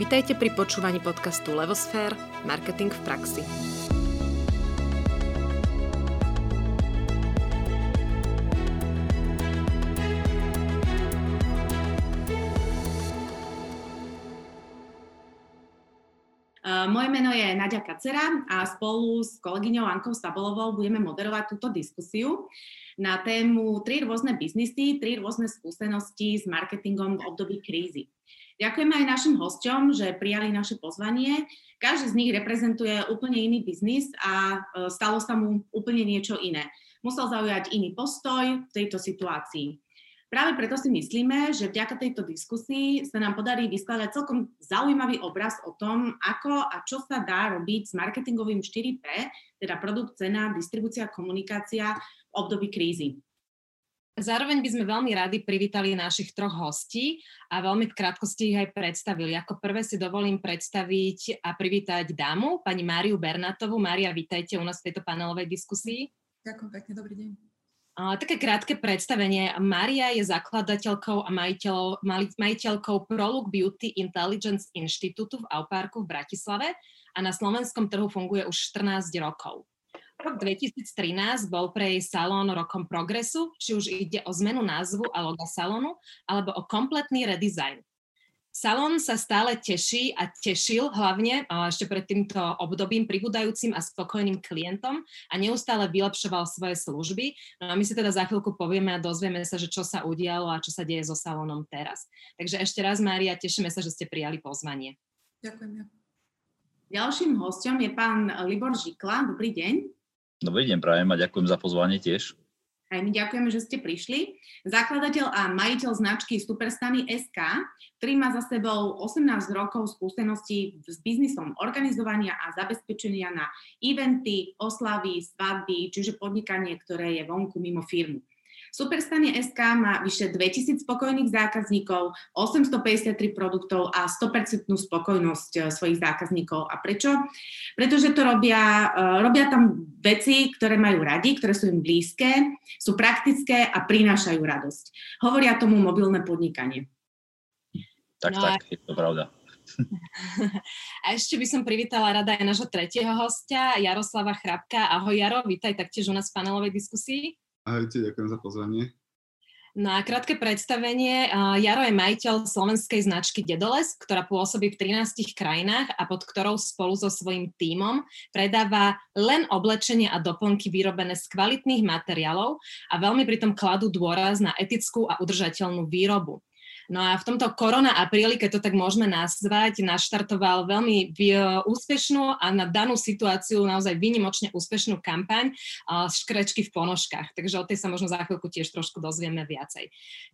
Vitajte pri počúvaní podcastu Levosfér – Marketing v praxi. Moje meno je Nadia Kacera a spolu s kolegyňou Ankou Stabolovou budeme moderovať túto diskusiu na tému tri rôzne biznisy, tri rôzne skúsenosti s marketingom v období krízy. Ďakujeme aj našim hosťom, že prijali naše pozvanie. Každý z nich reprezentuje úplne iný biznis a e, stalo sa mu úplne niečo iné. Musel zaujať iný postoj v tejto situácii. Práve preto si myslíme, že vďaka tejto diskusii sa nám podarí vyskladať celkom zaujímavý obraz o tom, ako a čo sa dá robiť s marketingovým 4P, teda produkt, cena, distribúcia, komunikácia v období krízy. Zároveň by sme veľmi radi privítali našich troch hostí a veľmi v krátkosti ich aj predstavili. Ako prvé si dovolím predstaviť a privítať dámu, pani Máriu Bernatovú. Mária, vítajte u nás v tejto panelovej diskusii. Ďakujem pekne, dobrý deň. Také krátke predstavenie. Maria je zakladateľkou a majiteľ, majiteľkou Proluk Beauty Intelligence Inštitútu v Auparku v Bratislave a na slovenskom trhu funguje už 14 rokov. Rok 2013 bol pre jej salón rokom progresu, či už ide o zmenu názvu a loga salónu, alebo o kompletný redesign. Salón sa stále teší a tešil hlavne ešte pred týmto obdobím pribúdajúcim a spokojným klientom a neustále vylepšoval svoje služby. No a my si teda za chvíľku povieme a dozvieme sa, že čo sa udialo a čo sa deje so salónom teraz. Takže ešte raz, Mária, tešíme sa, že ste prijali pozvanie. Ďakujem. Ďalším hostom je pán Libor Žikla. Dobrý deň. Dobrý deň, prajem a ďakujem za pozvanie tiež. Aj my ďakujeme, že ste prišli. Zakladateľ a majiteľ značky Superstany SK, ktorý má za sebou 18 rokov skúseností s biznisom organizovania a zabezpečenia na eventy, oslavy, svadby, čiže podnikanie, ktoré je vonku mimo firmu. Superstanie SK má vyše 2000 spokojných zákazníkov, 853 produktov a 100% spokojnosť eh, svojich zákazníkov. A prečo? Pretože to robia, eh, robia tam veci, ktoré majú radi, ktoré sú im blízke, sú praktické a prinášajú radosť. Hovoria tomu mobilné podnikanie. Tak, no tak, a... je to pravda. A ešte by som privítala rada aj nášho tretieho hostia, Jaroslava Chrapka. Ahoj Jaro, vítaj taktiež u nás v panelovej diskusii. Ahojte, ďakujem za pozvanie. No a krátke predstavenie. Jaro je majiteľ slovenskej značky Dedoles, ktorá pôsobí v 13 krajinách a pod ktorou spolu so svojím tímom predáva len oblečenie a doplnky vyrobené z kvalitných materiálov a veľmi pritom kladú dôraz na etickú a udržateľnú výrobu. No a v tomto korona apríli, keď to tak môžeme nazvať, naštartoval veľmi úspešnú a na danú situáciu naozaj výnimočne úspešnú kampaň škrečky v ponožkách. Takže o tej sa možno za chvíľku tiež trošku dozvieme viacej.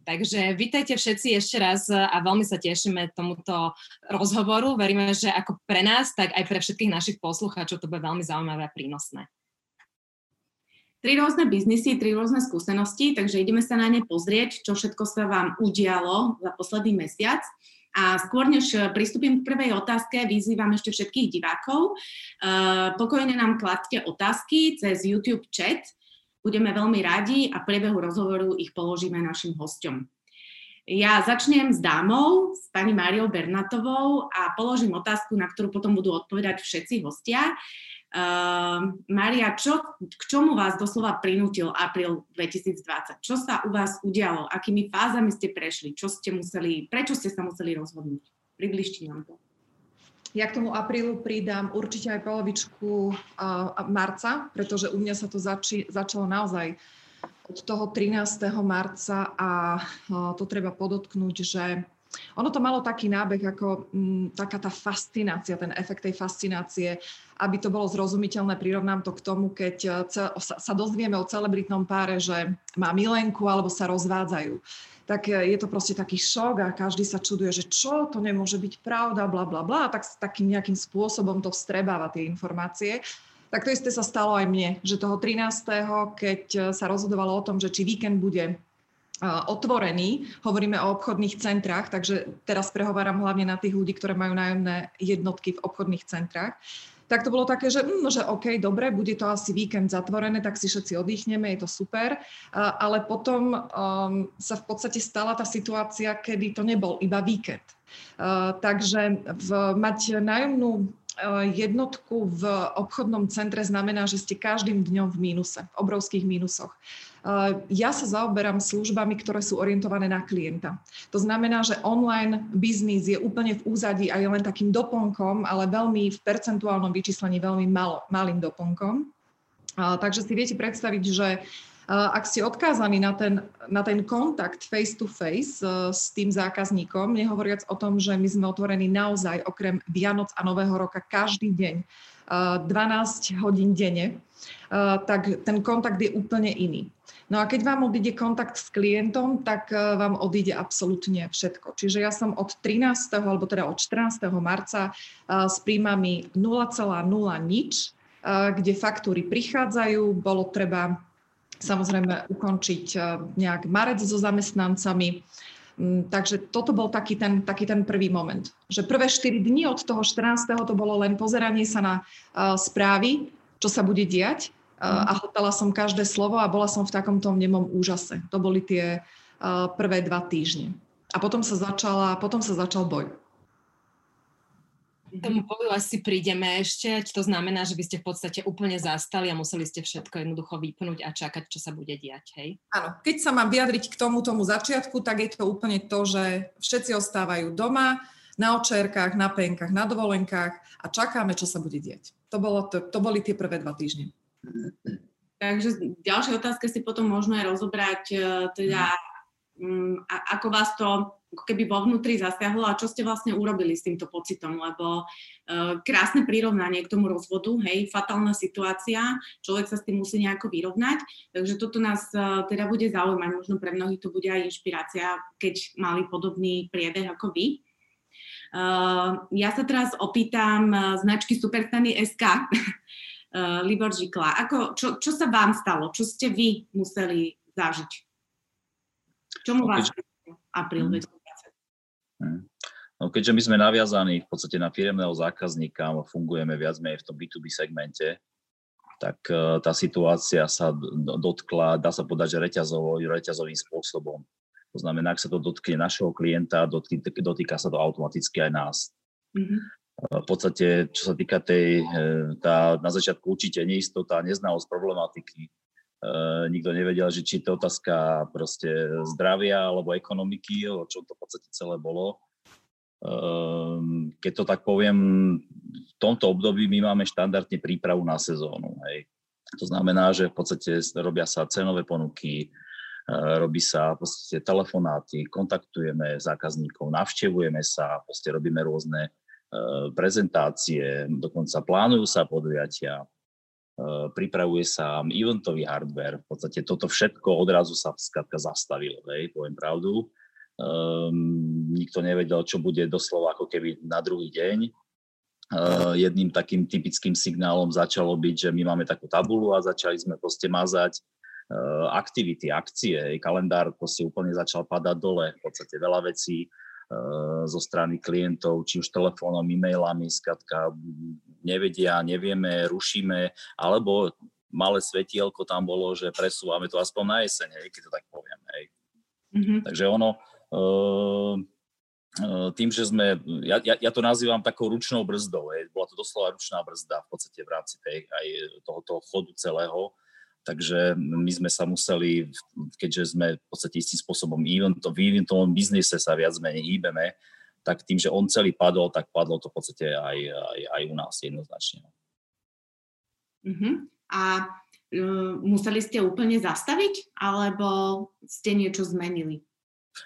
Takže vítajte všetci ešte raz a veľmi sa tešíme tomuto rozhovoru. Veríme, že ako pre nás, tak aj pre všetkých našich poslucháčov to bude veľmi zaujímavé a prínosné tri rôzne biznisy, tri rôzne skúsenosti, takže ideme sa na ne pozrieť, čo všetko sa vám udialo za posledný mesiac. A skôr než pristúpim k prvej otázke, vyzývam ešte všetkých divákov. Uh, pokojne nám kladte otázky cez YouTube chat. Budeme veľmi radi a v priebehu rozhovoru ich položíme našim hosťom. Ja začnem s dámou, s pani Máriou Bernatovou a položím otázku, na ktorú potom budú odpovedať všetci hostia. Maria, čo, k čomu vás doslova prinútil apríl 2020? Čo sa u vás udialo? Akými fázami ste prešli? Čo ste museli, prečo ste sa museli rozhodnúť? Približte nám to. Ja k tomu aprílu pridám určite aj polovičku uh, marca, pretože u mňa sa to zači- začalo naozaj od toho 13. marca a uh, to treba podotknúť, že ono to malo taký nábeh ako m, mm, taká tá fascinácia, ten efekt tej fascinácie, aby to bolo zrozumiteľné, prirovnám to k tomu, keď e, sa, sa dozvieme o celebritnom páre, že má milenku alebo sa rozvádzajú. Tak e, je to proste taký šok a každý sa čuduje, že čo, to nemôže byť pravda, bla bla bla. A tak takým nejakým spôsobom to vstrebáva tie informácie. Tak to isté sa stalo aj mne, že toho 13. keď e, sa rozhodovalo o tom, že či víkend bude otvorený. Hovoríme o obchodných centrách, takže teraz prehováram hlavne na tých ľudí, ktoré majú nájomné jednotky v obchodných centrách. tak to bolo také, že, mm, že OK, dobre, bude to asi víkend zatvorené, tak si všetci oddychneme, je to super. Ale potom um, sa v podstate stala tá situácia, kedy to nebol iba víkend. Uh, takže v, mať nájomnú uh, jednotku v obchodnom centre znamená, že ste každým dňom v mínuse, v obrovských mínusoch. Ja sa zaoberám službami, ktoré sú orientované na klienta. To znamená, že online biznis je úplne v úzadí a je len takým doplnkom, ale veľmi v percentuálnom vyčíslení veľmi malo, malým doplnkom. Takže si viete predstaviť, že ak ste odkázaní na ten, na ten kontakt face to face s tým zákazníkom, nehovoriac o tom, že my sme otvorení naozaj okrem Vianoc a Nového roka každý deň, 12 hodín denne, tak ten kontakt je úplne iný. No a keď vám odíde kontakt s klientom, tak e, vám odíde absolútne všetko. Čiže ja som od 13. alebo teda od 14. marca e, s príjmami 0,0 nič, e, kde faktúry prichádzajú, bolo treba samozrejme ukončiť nejak marec so zamestnancami. Mm, takže toto bol taký ten, taký ten prvý moment. Že prvé 4 dní od toho 14. to bolo len pozeranie sa na správy, čo sa bude diať a hltala som každé slovo a bola som v takomto nemom úžase. To boli tie prvé dva týždne. A potom sa, začala, potom sa začal boj. K tomu boju asi prídeme ešte. To znamená, že by ste v podstate úplne zastali a museli ste všetko jednoducho vypnúť a čakať, čo sa bude diať, hej? Áno. Keď sa mám vyjadriť k tomu, tomu začiatku, tak je to úplne to, že všetci ostávajú doma, na očerkách, na penkách, na dovolenkách a čakáme, čo sa bude diať. To, bolo to, to boli tie prvé dva týždne. Takže ďalšia otázka si potom možno aj rozobrať, e, teda um, ako vás to ako keby vo vnútri zasiahlo a čo ste vlastne urobili s týmto pocitom, lebo uh, krásne prirovnanie k tomu rozvodu, hej, fatálna situácia, človek sa s tým musí nejako vyrovnať, takže toto nás uh, teda bude zaujímať, možno pre mnohých to bude aj inšpirácia, keď mali podobný priebeh ako vy. Uh, ja sa teraz opýtam značky Superstany SK, uh, Libor Žikla. Ako, čo, čo sa vám stalo? Čo ste vy museli zažiť? Čomu no, vás apríl 2020? Hmm. No, keďže my sme naviazaní v podstate na firemného zákazníka, fungujeme viac menej v tom B2B segmente, tak uh, tá situácia sa dotkla, dá sa povedať, že reťazovo, reťazovým spôsobom. To znamená, ak sa to dotkne našeho klienta, dotýka, dotýka sa to automaticky aj nás. Mm-hmm v podstate, čo sa týka tej, e, tá, na začiatku určite neistota, neznalosť problematiky. E, nikto nevedel, že či to otázka proste zdravia alebo ekonomiky, o čom to v podstate celé bolo. E, keď to tak poviem, v tomto období my máme štandardne prípravu na sezónu. Hej. To znamená, že v podstate robia sa cenové ponuky, e, robí sa podstate telefonáty, kontaktujeme zákazníkov, navštevujeme sa, proste robíme rôzne prezentácie, dokonca plánujú sa podujatia, eh, pripravuje sa eventový hardware. V podstate toto všetko odrazu sa skratka zastavilo, hej, poviem pravdu. Um, nikto nevedel, čo bude doslova ako keby na druhý deň. Uh, jedným takým typickým signálom začalo byť, že my máme takú tabulu a začali sme proste mazať aktivity, akcie, kalendár proste úplne začal padať dole, v podstate veľa vecí Eh, zo strany klientov, či už telefónom, e-mailami, skratka nevedia, nevieme, rušíme, alebo malé svetielko tam bolo, že presúvame to aspoň na jeseň, hej, keď to tak poviem. Hej. Mm-hmm. Takže ono, uh, tým, že sme, ja, ja, ja to nazývam takou ručnou brzdou, hej. bola to doslova ručná brzda v podstate v rámci tej, aj tohoto chodu celého, Takže my sme sa museli, keďže sme v podstate istým spôsobom evento, v eventovom biznise sa viac menej hýbeme, tak tým, že on celý padol, tak padlo to v podstate aj, aj, aj u nás jednoznačne. Uh-huh. A uh, museli ste úplne zastaviť, alebo ste niečo zmenili?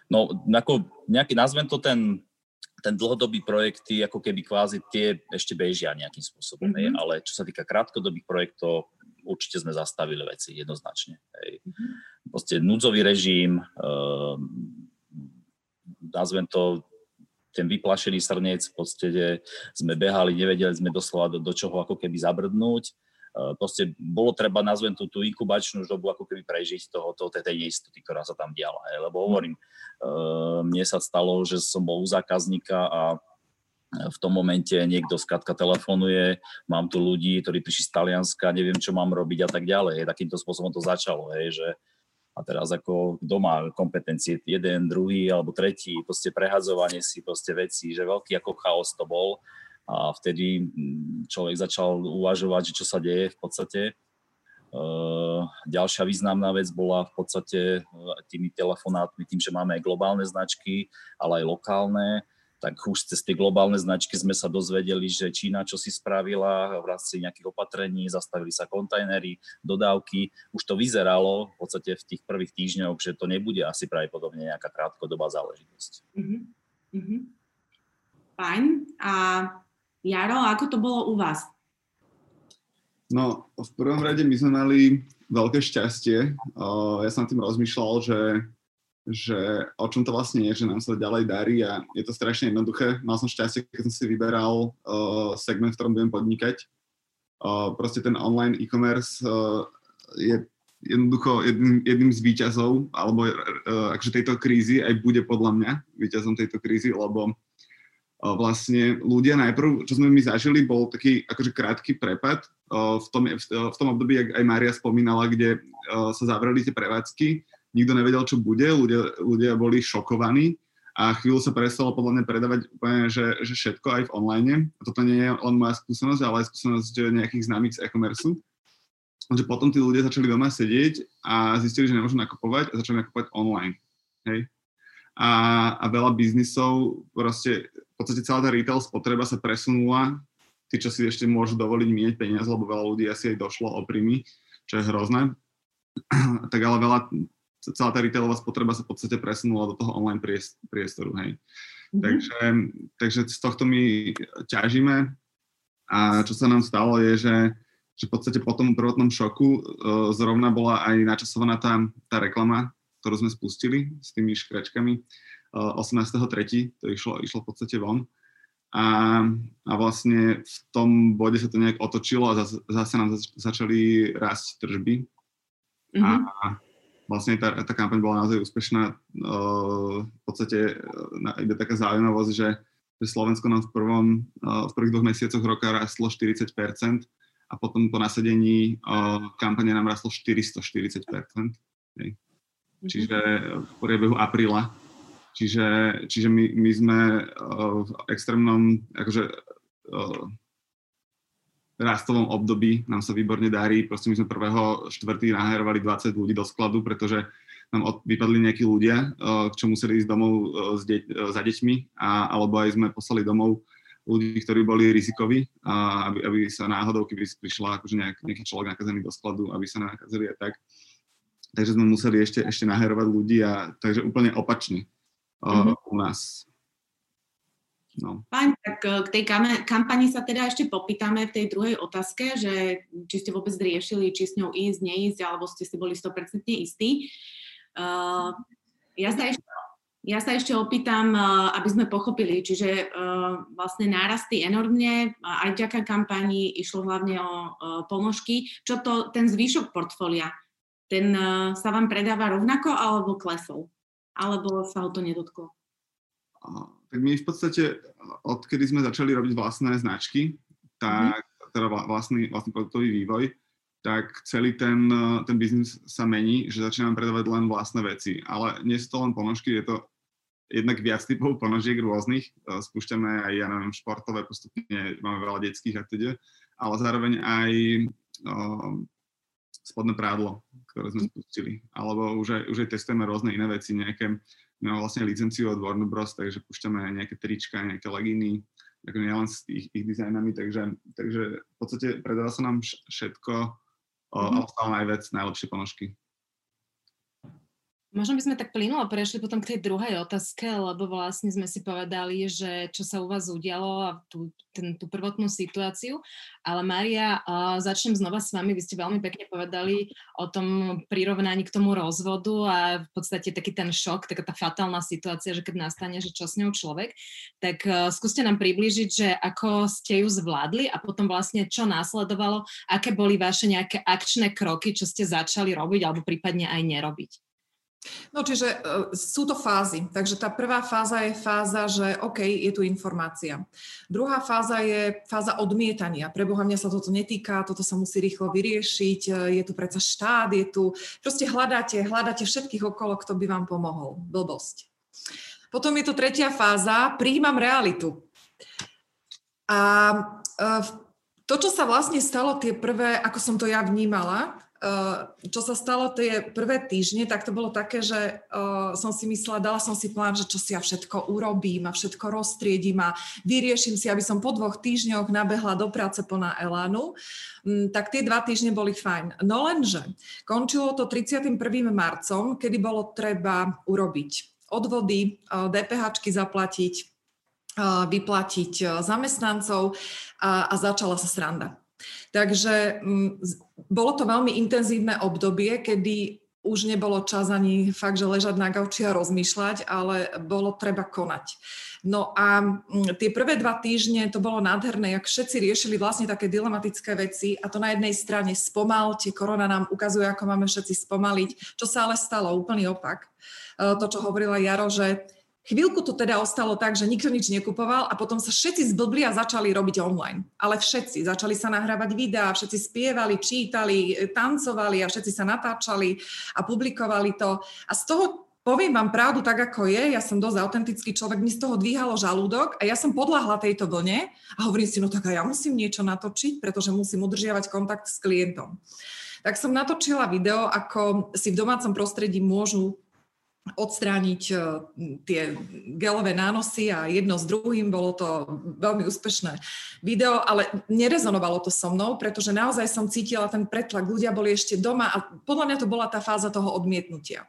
No, ako nejaký, nazvem to ten, ten dlhodobý projekty, ako keby kvázi tie ešte bežia nejakým spôsobom, mm-hmm. ale čo sa týka krátkodobých projektov, určite sme zastavili veci jednoznačne. Hej. Mm-hmm. Proste núdzový režim, uh, nazvem to ten vyplašený srnec, v podstate sme behali, nevedeli sme doslova do, do čoho ako keby zabrdnúť. Uh, proste bolo treba, nazvem tú, tú inkubačnú dobu, ako keby prežiť toho, toho tej neistoty, ktorá sa tam diala. Hej. Lebo hovorím, uh, mne sa stalo, že som bol u zákazníka a v tom momente niekto skratka telefonuje, mám tu ľudí, ktorí prišli z Talianska, neviem, čo mám robiť a tak ďalej. Takýmto spôsobom to začalo, hej, že a teraz ako doma kompetencie jeden, druhý alebo tretí, proste prehadzovanie si proste veci, že veľký ako chaos to bol a vtedy mm, človek začal uvažovať, že čo sa deje v podstate. Uh, ďalšia významná vec bola v podstate tými telefonátmi, tým, že máme aj globálne značky, ale aj lokálne, tak už cez tie globálne značky sme sa dozvedeli, že Čína čo si spravila v rámci nejakých opatrení, zastavili sa kontajnery, dodávky. Už to vyzeralo v podstate v tých prvých týždňoch, že to nebude asi pravdepodobne nejaká krátkodobá záležitosť. Mm-hmm. Mm-hmm. Fajn. A Jaro, ako to bolo u vás? No, v prvom rade my sme mali veľké šťastie. Ja som tým rozmýšľal, že že o čom to vlastne je, že nám sa ďalej darí a je to strašne jednoduché. Mal som šťastie, keď som si vyberal uh, segment, v ktorom budem podnikať. Uh, proste ten online e-commerce uh, je jednoducho jedným, jedným z výťazov, alebo uh, akože tejto krízy aj bude podľa mňa výťazom tejto krízy, lebo uh, vlastne ľudia najprv, čo sme my zažili, bol taký akože krátky prepad uh, v, tom, v, v tom období, jak aj Mária spomínala, kde uh, sa zavreli tie prevádzky nikto nevedel, čo bude, ľudia, ľudia boli šokovaní a chvíľu sa prestalo podľa mňa predávať úplne, že, že všetko aj v online. A toto nie je len moja skúsenosť, ale aj skúsenosť nejakých známych z e-commerce. Takže potom tí ľudia začali doma sedieť a zistili, že nemôžu nakupovať a začali nakupovať online. Hej? A, a veľa biznisov, proste v podstate celá tá retail spotreba sa presunula. Tí, čo si ešte môžu dovoliť mieť peniaze, lebo veľa ľudí asi aj došlo o príjmy, čo je hrozné. tak ale veľa celá tá retailová spotreba sa v podstate presunula do toho online priestoru, hej. Mm-hmm. Takže, takže z tohto my ťažíme a čo sa nám stalo je, že, že v podstate po tom prvotnom šoku uh, zrovna bola aj načasovaná tá, tá reklama, ktorú sme spustili s tými škračkami uh, 18.3. to išlo, išlo v podstate von. A, a vlastne v tom bode sa to nejak otočilo a zase, zase nám začali rásť tržby. Mm-hmm. A, vlastne tá, tá kampaň bola naozaj úspešná. V podstate e, ide taká zaujímavosť, že, že Slovensko nám v, prvom, v prvých dvoch mesiacoch roka rastlo 40% a potom po nasadení kampane nám rastlo 440 Hej. Čiže v priebehu apríla. Čiže, čiže my, my sme v extrémnom akože, rastovom období nám sa výborne darí. Proste my sme prvého štvrtý naherovali 20 ľudí do skladu, pretože nám od, vypadli nejakí ľudia, uh, čo museli ísť domov uh, deť, uh, za deťmi, a, alebo aj sme poslali domov ľudí, ktorí boli rizikoví, a aby, aby sa náhodou, keby prišla akože nejak, nejaký človek nakazený do skladu, aby sa nakazili a tak. Takže sme museli ešte, ešte naherovať ľudí a takže úplne opačne uh, mm-hmm. u nás. No. Fajn, tak eh, k tej kampani sa teda ešte popýtame v tej druhej otázke, že či ste vôbec riešili, či s ňou ísť, neísť, alebo ste si boli 100% istí. Uh, ja sa ešte ja sa ešte opýtam, eh, aby sme pochopili, čiže vlastne nárasty enormne, aj vďaka kampani išlo hlavne o ponožky. Čo to, ten zvyšok portfólia, ten sa vám predáva rovnako alebo klesol? Alebo sa ho to nedotklo? Tak my v podstate, odkedy sme začali robiť vlastné značky, tak mm. teda vlastný, vlastný produktový vývoj, tak celý ten, ten biznis sa mení, že začíname predávať len vlastné veci. Ale nie sú to len ponožky, je to jednak viac typov ponožiek rôznych. E, spúšťame aj, ja neviem, športové postupne, máme veľa detských a teda, ale zároveň aj um, spodné prádlo, ktoré sme spustili. Alebo už aj, už aj testujeme rôzne iné veci, nejaké vlastne licenciu od Warner Bros, takže púšťame aj nejaké trička, nejaké leginy, ako nielen s ich, ich dizajnami, takže, takže v podstate predáva sa nám všetko, mm-hmm. ale stále najviac najlepšie ponožky. Možno by sme tak plynulo prešli potom k tej druhej otázke, lebo vlastne sme si povedali, že čo sa u vás udialo a tú, ten, tú prvotnú situáciu. Ale Maria, začnem znova s vami. Vy ste veľmi pekne povedali o tom prirovnaní k tomu rozvodu a v podstate taký ten šok, taká tá fatálna situácia, že keď nastane, že čo s ňou človek. Tak uh, skúste nám priblížiť, že ako ste ju zvládli a potom vlastne čo následovalo, aké boli vaše nejaké akčné kroky, čo ste začali robiť alebo prípadne aj nerobiť. No čiže uh, sú to fázy. Takže tá prvá fáza je fáza, že OK, je tu informácia. Druhá fáza je fáza odmietania. Pre Boha mňa sa toto netýka, toto sa musí rýchlo vyriešiť, e, je tu predsa štát, je tu... Proste hľadáte, hľadáte všetkých okolo, kto by vám pomohol. Blbosť. Potom je tu tretia fáza, prijímam realitu. A uh, to, čo sa vlastne stalo tie prvé, ako som to ja vnímala, čo sa stalo tie prvé týždne, tak to bolo také, že som si myslela, dala som si plán, že čo si ja všetko urobím a všetko roztriedím a vyrieším si, aby som po dvoch týždňoch nabehla do práce plná elánu. Um, tak tie dva týždne boli fajn. No lenže končilo to 31. marcom, kedy bolo treba urobiť odvody, uh, eh, DPH zaplatiť, vyplatiť zamestnancov a, a začala sa sranda. Takže m, mm, bolo to veľmi intenzívne obdobie, kedy už nebolo čas ani fakt, že ležať na gauči a rozmýšľať, ale bolo treba konať. No a mm, tie prvé dva týždne to bolo nádherné, jak všetci riešili vlastne také dilematické veci a to na jednej strane spomalte, korona nám ukazuje, ako máme všetci spomaliť, čo sa ale stalo, úplný opak. E, to, čo hovorila Jaro, že Chvíľku to teda ostalo tak, že nikto nič nekupoval a potom sa všetci zblbli a začali robiť online. Ale všetci. Začali sa nahrávať videá, všetci spievali, čítali, tancovali a všetci sa natáčali a publikovali to. A z toho poviem vám pravdu tak, ako je, ja som dosť autentický človek, mi z toho dvíhalo žalúdok a ja som podľahla tejto vlne a hovorím si, no tak a ja musím niečo natočiť, pretože musím udržiavať kontakt s klientom. Tak som natočila video, ako si v domácom prostredí môžu odstrániť e, tie gelové nánosy a jedno s druhým, bolo to veľmi úspešné video, ale nerezonovalo to so mnou, pretože naozaj som cítila ten pretlak, ľudia boli ešte doma a podľa mňa to bola tá fáza toho odmietnutia.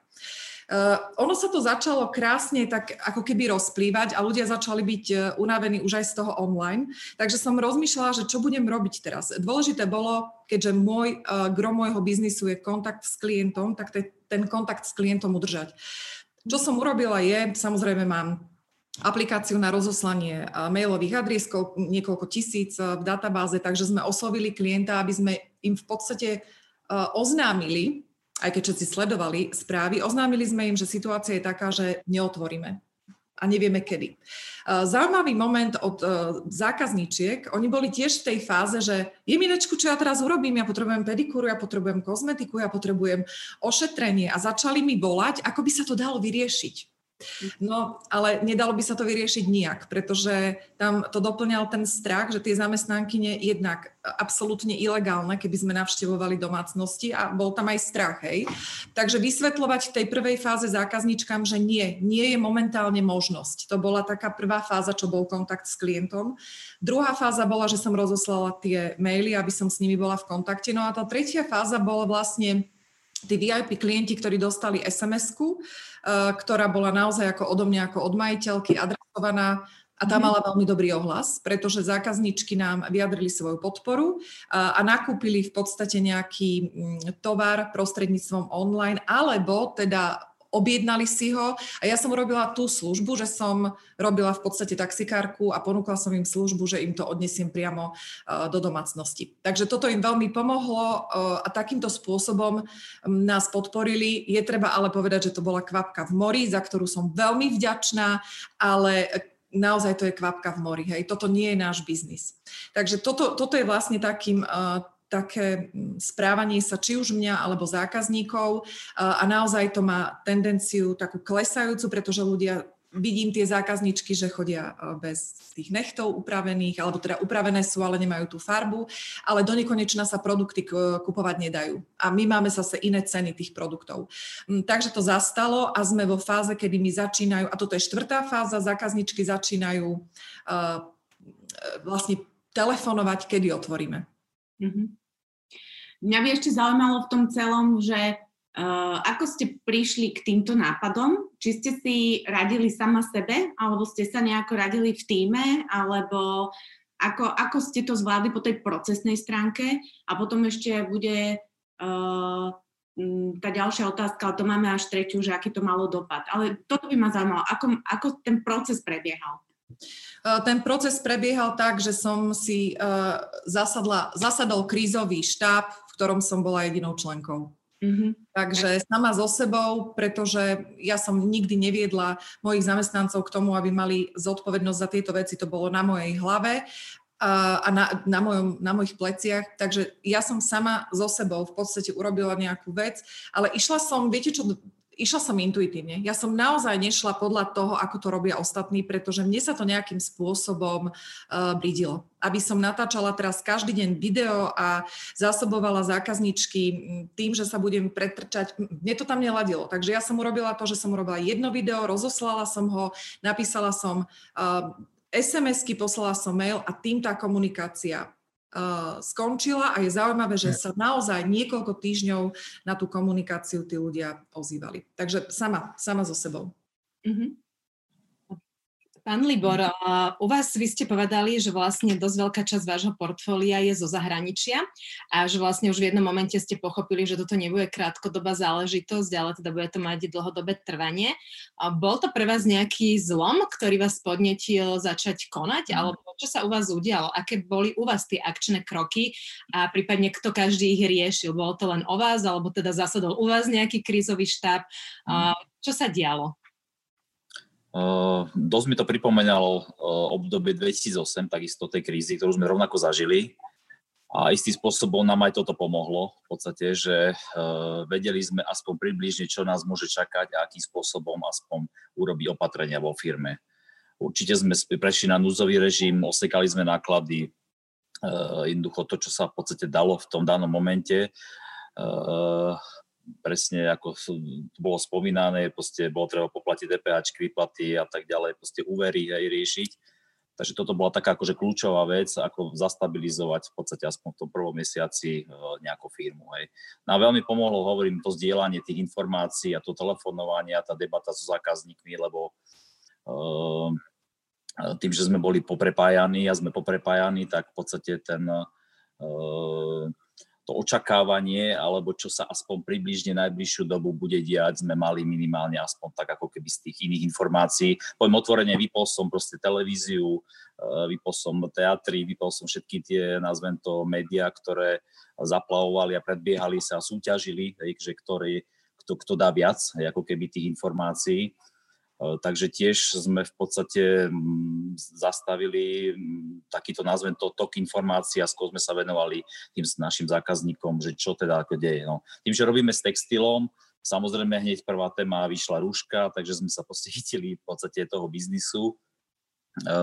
Uh, ono sa to začalo krásne tak ako keby rozplývať a ľudia začali byť uh, unavení už aj z toho online. Takže som rozmýšľala, že čo budem robiť teraz. Dôležité bolo, keďže môj, uh, gro môjho biznisu je kontakt s klientom, tak te, ten kontakt s klientom udržať. Čo som urobila je, samozrejme mám aplikáciu na rozoslanie mailových adrieskov, niekoľko tisíc v databáze, takže sme oslovili klienta, aby sme im v podstate oznámili, aj keď všetci sledovali správy, oznámili sme im, že situácia je taká, že neotvoríme a nevieme kedy. Zaujímavý moment od e, zákazníčiek, oni boli tiež v tej fáze, že je minečku, čo ja teraz urobím, ja potrebujem pedikúru, ja potrebujem kozmetiku, ja potrebujem ošetrenie a začali mi volať, ako by sa to dalo vyriešiť. No, ale nedalo by sa to vyriešiť nijak, pretože tam to doplňal ten strach, že tie zamestnanky jednak absolútne ilegálne, keby sme navštevovali domácnosti a bol tam aj strach, hej. Takže vysvetľovať v tej prvej fáze zákazničkám, že nie, nie je momentálne možnosť. To bola taká prvá fáza, čo bol kontakt s klientom. Druhá fáza bola, že som rozoslala tie maily, aby som s nimi bola v kontakte. No a tá tretia fáza bola vlastne tí VIP klienti, ktorí dostali SMS-ku, eh, ktorá bola naozaj ako odo mňa, ako od majiteľky adresovaná a tá mhm. mala veľmi dobrý ohlas, pretože zákazničky nám vyjadrili svoju podporu a, a nakúpili v podstate nejaký mm, tovar prostredníctvom online, alebo teda objednali si ho a ja som urobila tú službu, že som robila v podstate taxikárku a ponúkla som im službu, že im to odnesiem priamo do domácnosti. Takže toto im veľmi pomohlo a takýmto spôsobom nás podporili. Je treba ale povedať, že to bola kvapka v mori, za ktorú som veľmi vďačná, ale naozaj to je kvapka v mori. Hej. Toto nie je náš biznis. Takže toto, toto je vlastne takým také mm, správanie sa či už mňa alebo zákazníkov a naozaj to má tendenciu takú klesajúcu, pretože ľudia vidím tie zákazničky, že chodia bez tých nechtov upravených, alebo teda upravené sú, ale nemajú tú farbu, ale do nekonečna sa produkty kupovať nedajú. A my máme zase iné ceny tých produktov. Mm, takže to zastalo a sme vo fáze, kedy mi začínajú, a toto je štvrtá fáza, zákazničky začínajú uh, vlastne telefonovať, kedy otvoríme. Mm-hmm. Mňa by ešte zaujímalo v tom celom, že uh, ako ste prišli k týmto nápadom? Či ste si radili sama sebe, alebo ste sa nejako radili v týme, alebo ako, ako ste to zvládli po tej procesnej stránke a potom ešte bude uh, tá ďalšia otázka, ale to máme až tretiu, že aký to malo dopad. Ale toto by ma zaujímalo, ako, ako ten proces prebiehal. Ten proces prebiehal tak, že som si uh, zasadla, zasadol krízový štáb, ktorom som bola jedinou členkou. Mm-hmm. Takže sama so sebou, pretože ja som nikdy neviedla mojich zamestnancov k tomu, aby mali zodpovednosť za tieto veci. To bolo na mojej hlave a na, na, mojom, na mojich pleciach. Takže ja som sama so sebou v podstate urobila nejakú vec, ale išla som, viete čo, išla som intuitívne. Ja som naozaj nešla podľa toho, ako to robia ostatní, pretože mne sa to nejakým spôsobom uh, bridilo. Aby som natáčala teraz každý deň video a zásobovala zákazničky tým, že sa budem pretrčať, mne to tam neladilo. Takže ja som urobila to, že som urobila jedno video, rozoslala som ho, napísala som uh, SMS-ky, poslala som mail a tým tá komunikácia skončila a je zaujímavé, že sa naozaj niekoľko týždňov na tú komunikáciu tí ľudia ozývali. Takže sama, sama so sebou. Mm-hmm. Pán Libor, u vás vy ste povedali, že vlastne dosť veľká časť vášho portfólia je zo zahraničia a že vlastne už v jednom momente ste pochopili, že toto nebude krátkodobá záležitosť, ale teda bude to mať dlhodobé trvanie. Bol to pre vás nejaký zlom, ktorý vás podnetil začať konať, mm. alebo čo sa u vás udialo? Aké boli u vás tie akčné kroky a prípadne kto každý ich riešil? Bolo to len o vás, alebo teda zasadol u vás nejaký krízový štáb? Mm. Čo sa dialo? Uh, dosť mi to pripomenalo uh, obdobie 2008, takisto tej krízy, ktorú sme rovnako zažili. A istým spôsobom nám aj toto pomohlo, v podstate, že uh, vedeli sme aspoň približne, čo nás môže čakať a akým spôsobom aspoň urobiť opatrenia vo firme. Určite sme prešli na núzový režim, osekali sme náklady, jednoducho to, čo sa v podstate dalo v tom danom momente. Presne ako bolo spomínané, proste bolo treba poplatiť DPH, výplaty a tak ďalej, proste úvery aj riešiť. Takže toto bola taká akože kľúčová vec, ako zastabilizovať v podstate aspoň v tom prvom mesiaci e, nejakú firmu. Hej. No a veľmi pomohlo, hovorím, to zdieľanie tých informácií a to telefonovanie a tá debata so zákazníkmi, lebo uh, tým, že sme boli poprepájaní a sme poprepájaní, tak v podstate ten uh, to očakávanie, alebo čo sa aspoň približne najbližšiu dobu bude diať, sme mali minimálne aspoň tak ako keby z tých iných informácií. Poviem otvorene, vypol som proste televíziu, eh, vypol som teatry, vypol som všetky tie, nazvem to, médiá, ktoré zaplavovali a predbiehali sa a súťažili, že ktorý, kto, kto dá viac, ako keby tých informácií. E, takže tiež sme v podstate zastavili takýto, nazvem to, tok informácií a skôr sme sa venovali tým našim zákazníkom, že čo teda ako deje. No. Tým, že robíme s textilom, samozrejme hneď prvá téma vyšla rúška, takže sme sa proste v podstate toho biznisu, e,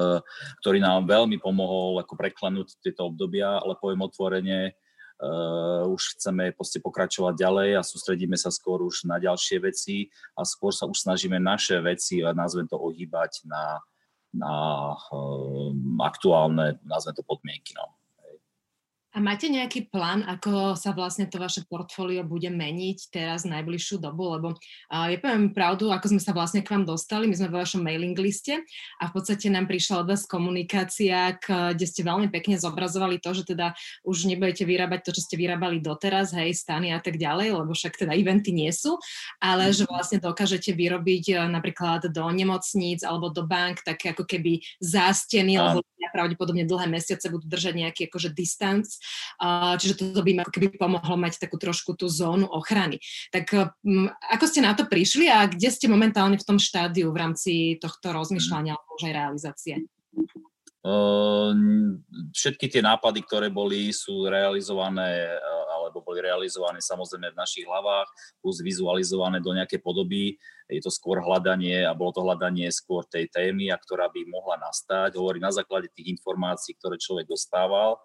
ktorý nám veľmi pomohol ako preklenúť tieto obdobia, ale poviem otvorene, uh, už chceme proste pokračovať ďalej a sústredíme sa skôr už na ďalšie veci a skôr sa už snažíme naše veci, a nazvem to, ohýbať na, na uh, aktuálne, nazvem to, podmienky. No. A máte nejaký plán, ako sa vlastne to vaše portfólio bude meniť teraz najbližšiu dobu? Lebo uh, ja poviem pravdu, ako sme sa vlastne k vám dostali, my sme vo vašom mailing liste a v podstate nám prišla od vás komunikácia, kde ste veľmi pekne zobrazovali to, že teda už nebudete vyrábať to, čo ste vyrábali doteraz, hej, stany a tak ďalej, lebo však teda eventy nie sú, ale že vlastne dokážete vyrobiť napríklad do nemocníc alebo do bank také ako keby zásteny, lebo pravdepodobne dlhé mesiace budú držať nejaký akože distance čiže toto by im ako keby pomohlo mať takú trošku tú zónu ochrany. Tak ako ste na to prišli a kde ste momentálne v tom štádiu v rámci tohto rozmýšľania alebo už aj realizácie? všetky tie nápady, ktoré boli, sú realizované alebo boli realizované samozrejme v našich hlavách, plus vizualizované do nejakej podoby. Je to skôr hľadanie a bolo to hľadanie skôr tej témy, a ktorá by mohla nastať. Hovorí na základe tých informácií, ktoré človek dostával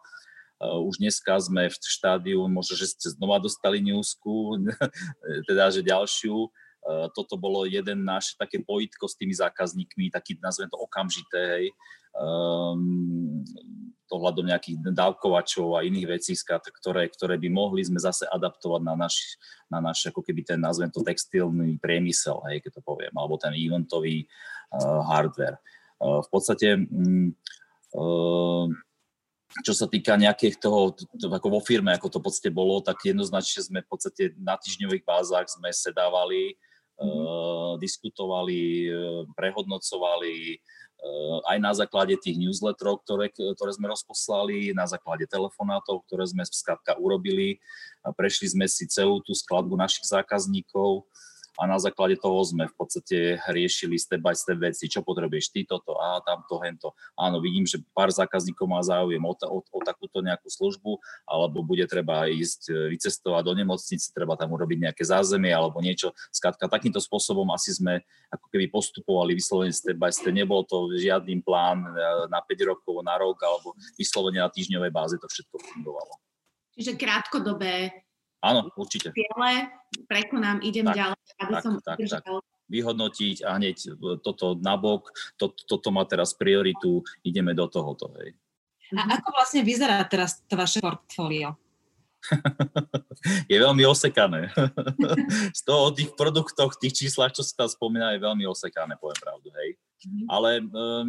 už dneska sme v štádiu, možno, že ste znova dostali newsku, teda, že ďalšiu. Eh, toto bolo jeden náš také pojitko s tými zákazníkmi, taký, nazvem to okamžité, hej, um, ohľadom nejakých dávkovačov a iných vecí, ktoré, ktoré by mohli sme zase adaptovať na náš, na náš ako keby ten, nazvem to, textilný priemysel, hej, keď to poviem, alebo ten eventový uh, hardware. Uh, v podstate um, uh, čo sa týka nejakých toho, ako vo firme, ako to v podstate bolo, tak jednoznačne sme v podstate na týždňových bázach sme sedávali, mm-hmm. uh, diskutovali, uh, prehodnocovali, aj na základe tých newsletterov, ktoré, ktoré sme rozposlali, na základe telefonátov, ktoré sme skrátka urobili. Prešli sme si celú tú skladbu našich zákazníkov a na základe toho sme v podstate riešili step by step veci, čo potrebuješ ty toto a tamto, hento. Áno, vidím, že pár zákazníkov má záujem o, o, o takúto nejakú službu, alebo bude treba ísť e, vycestovať do nemocnice, treba tam urobiť nejaké zázemie alebo niečo. Skrátka, takýmto spôsobom asi sme ako keby postupovali vyslovene step by step. Nebol to žiadny plán e, na 5 rokov, na rok alebo vyslovene na týždňovej báze to všetko fungovalo. Čiže krátkodobé Áno, určite. Ciele, prekonám, idem tak, ďalej, aby tak, som tak, tak. Vyhodnotiť a hneď e, toto nabok, to, toto má teraz prioritu, ideme do tohoto. Hej. A ako vlastne vyzerá teraz to vaše portfólio? je veľmi osekané. Z toho o tých produktoch, tých číslach, čo sa tam spomína, je veľmi osekané, poviem pravdu, hej. Mm-hmm. Ale e,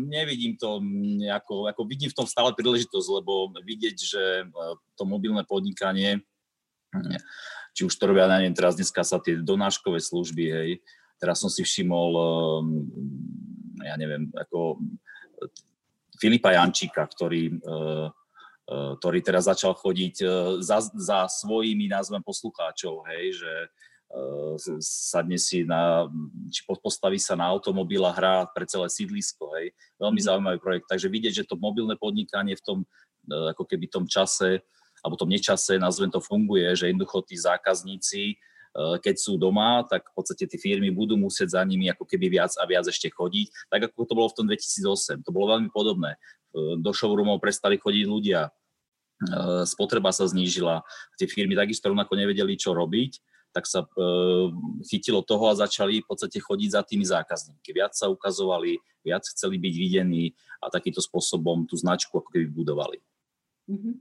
nevidím to nejako, ako vidím v tom stále príležitosť, lebo vidieť, že e, to mobilné podnikanie či už to robia, neviem, teraz dneska sa tie donáškové služby, hej, teraz som si všimol, ehm, ja neviem, ako Filipa Jančíka, ktorý, eh, eh, ktorý teraz začal chodiť za, za svojimi názvem poslucháčov, hej, že sadne si na, či postaví sa na automobil a hrá pre celé sídlisko, hej. Veľmi mhm. zaujímavý projekt. Takže vidieť, že to mobilné podnikanie v tom, ako keby tom čase alebo tom nečase, nazvem to, funguje, že jednoducho tí zákazníci, e, keď sú doma, tak v podstate tie firmy budú musieť za nimi ako keby viac a viac ešte chodiť, tak ako to bolo v tom 2008. To bolo veľmi podobné. E, do showroomov prestali chodiť ľudia, e, spotreba sa znížila, tie firmy takisto rovnako nevedeli, čo robiť, tak sa chytilo toho a začali v podstate chodiť za tými zákazníky. Viac sa ukazovali, viac chceli byť videní a takýmto spôsobom tú značku ako keby budovali. Mm-hmm.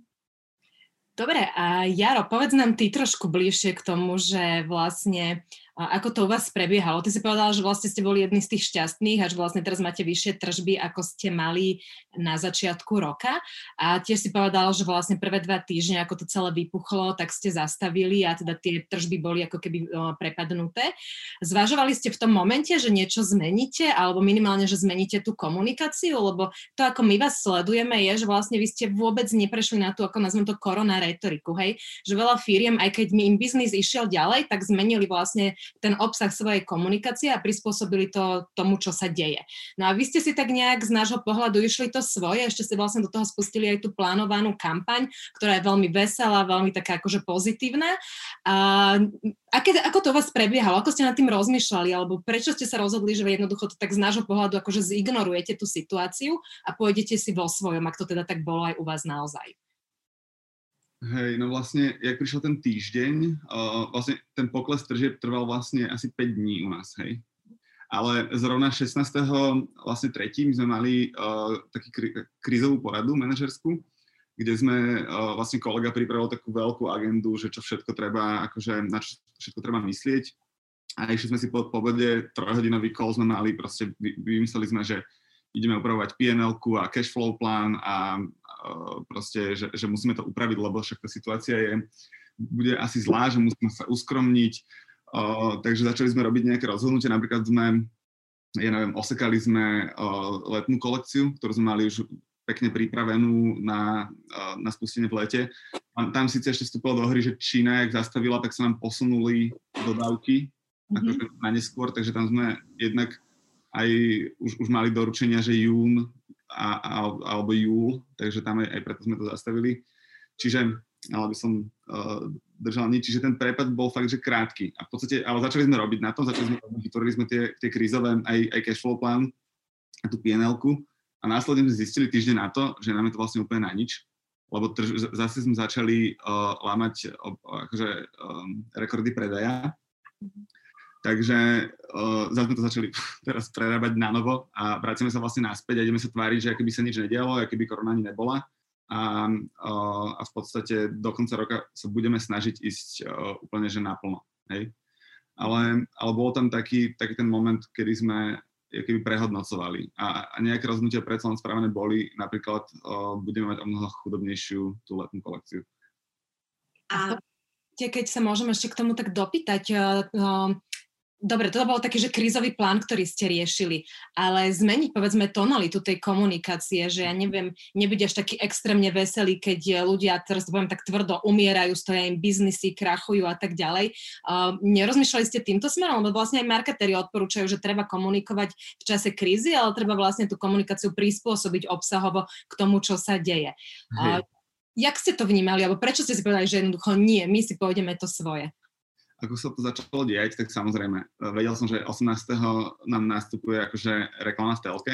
Dobre, a Jaro, povedz nám ty trošku bližšie k tomu, že vlastne ako to u vás prebiehalo? Ty si povedala, že vlastne ste boli jedni z tých šťastných a že vlastne teraz máte vyššie tržby, ako ste mali na začiatku roka. A tiež si povedala, že vlastne prvé dva týždne, ako to celé vypuchlo, tak ste zastavili a teda tie tržby boli ako keby prepadnuté. Zvažovali ste v tom momente, že niečo zmeníte alebo minimálne, že zmeníte tú komunikáciu? Lebo to, ako my vás sledujeme, je, že vlastne vy ste vôbec neprešli na tú, ako nazvem to, korona retoriku, hej? Že veľa firiem, aj keď im biznis išiel ďalej, tak zmenili vlastne ten obsah svojej komunikácie a prispôsobili to tomu, čo sa deje. No a vy ste si tak nejak z nášho pohľadu išli to svoje, ešte ste vlastne do toho spustili aj tú plánovanú kampaň, ktorá je veľmi veselá, veľmi taká akože pozitívna. A aké, ako to vás prebiehalo? Ako ste nad tým rozmýšľali? Alebo prečo ste sa rozhodli, že jednoducho to tak z nášho pohľadu akože zignorujete tú situáciu a pôjdete si vo svojom, ak to teda tak bolo aj u vás naozaj? Hej, no vlastne, jak prišiel ten týždeň, uh, vlastne ten pokles tržieb trval vlastne asi 5 dní u nás, hej. Ale zrovna 16. vlastne tretím sme mali uh, taký kri- krízovú poradu manažerskú, kde sme, uh, vlastne kolega pripravil takú veľkú agendu, že čo všetko treba, akože na čo všetko treba myslieť. A išli sme si po pobede, trojhodinový call sme mali, proste vymysleli sme, že ideme upravovať pnl a cash flow plán a proste, že, že musíme to upraviť, lebo však tá situácia je, bude asi zlá, že musíme sa uskromniť. takže začali sme robiť nejaké rozhodnutie, napríklad sme, ja neviem, osekali sme letnú kolekciu, ktorú sme mali už pekne pripravenú na, na spustenie v lete. Tam síce ešte vstúpilo do hry, že Čína, jak zastavila, tak sa nám posunuli dodávky mm-hmm. akože na neskôr, takže tam sme jednak aj už, už mali doručenia, že jún a, a, alebo júl, takže tam aj, preto sme to zastavili. Čiže, ale by som uh, držal nič, čiže ten prepad bol fakt, že krátky. A v podstate, ale začali sme robiť na tom, začali sme vytvorili sme tie, tie krízové, aj, aj cashflow plán a tú pnl a následne sme zistili týždeň na to, že nám je to vlastne úplne na nič, lebo trž, zase sme začali uh, lámať uh, akože, um, rekordy predaja. Mm-hmm Takže uh, zase sme to začali teraz prerábať na novo a vracíme sa vlastne naspäť a ideme sa tváriť, že akoby sa nič nedialo, akoby korona ani nebola. A, uh, a v podstate do konca roka sa budeme snažiť ísť uh, úplne že naplno. Hej? Ale, ale bol tam taký, taký ten moment, kedy sme keby prehodnocovali a, a nejaké rozhodnutia predsa len spravené boli, napríklad uh, budeme mať o mnoho chudobnejšiu tú letnú kolekciu. A keď sa môžem ešte k tomu tak dopýtať, uh, dobre, to bol taký, že krízový plán, ktorý ste riešili, ale zmeniť povedzme tonalitu tej komunikácie, že ja neviem, nebude až taký extrémne veselý, keď ľudia, teraz to poviem tak tvrdo, umierajú, stoja im biznisy, krachujú a tak ďalej. Uh, nerozmýšľali ste týmto smerom? Lebo vlastne aj marketéri odporúčajú, že treba komunikovať v čase krízy, ale treba vlastne tú komunikáciu prispôsobiť obsahovo k tomu, čo sa deje. Uh, jak ste to vnímali, alebo prečo ste si povedali, že jednoducho nie, my si pôjdeme to svoje? Ako sa to začalo diať, tak samozrejme, vedel som, že 18. nám nastupuje akože reklama v telke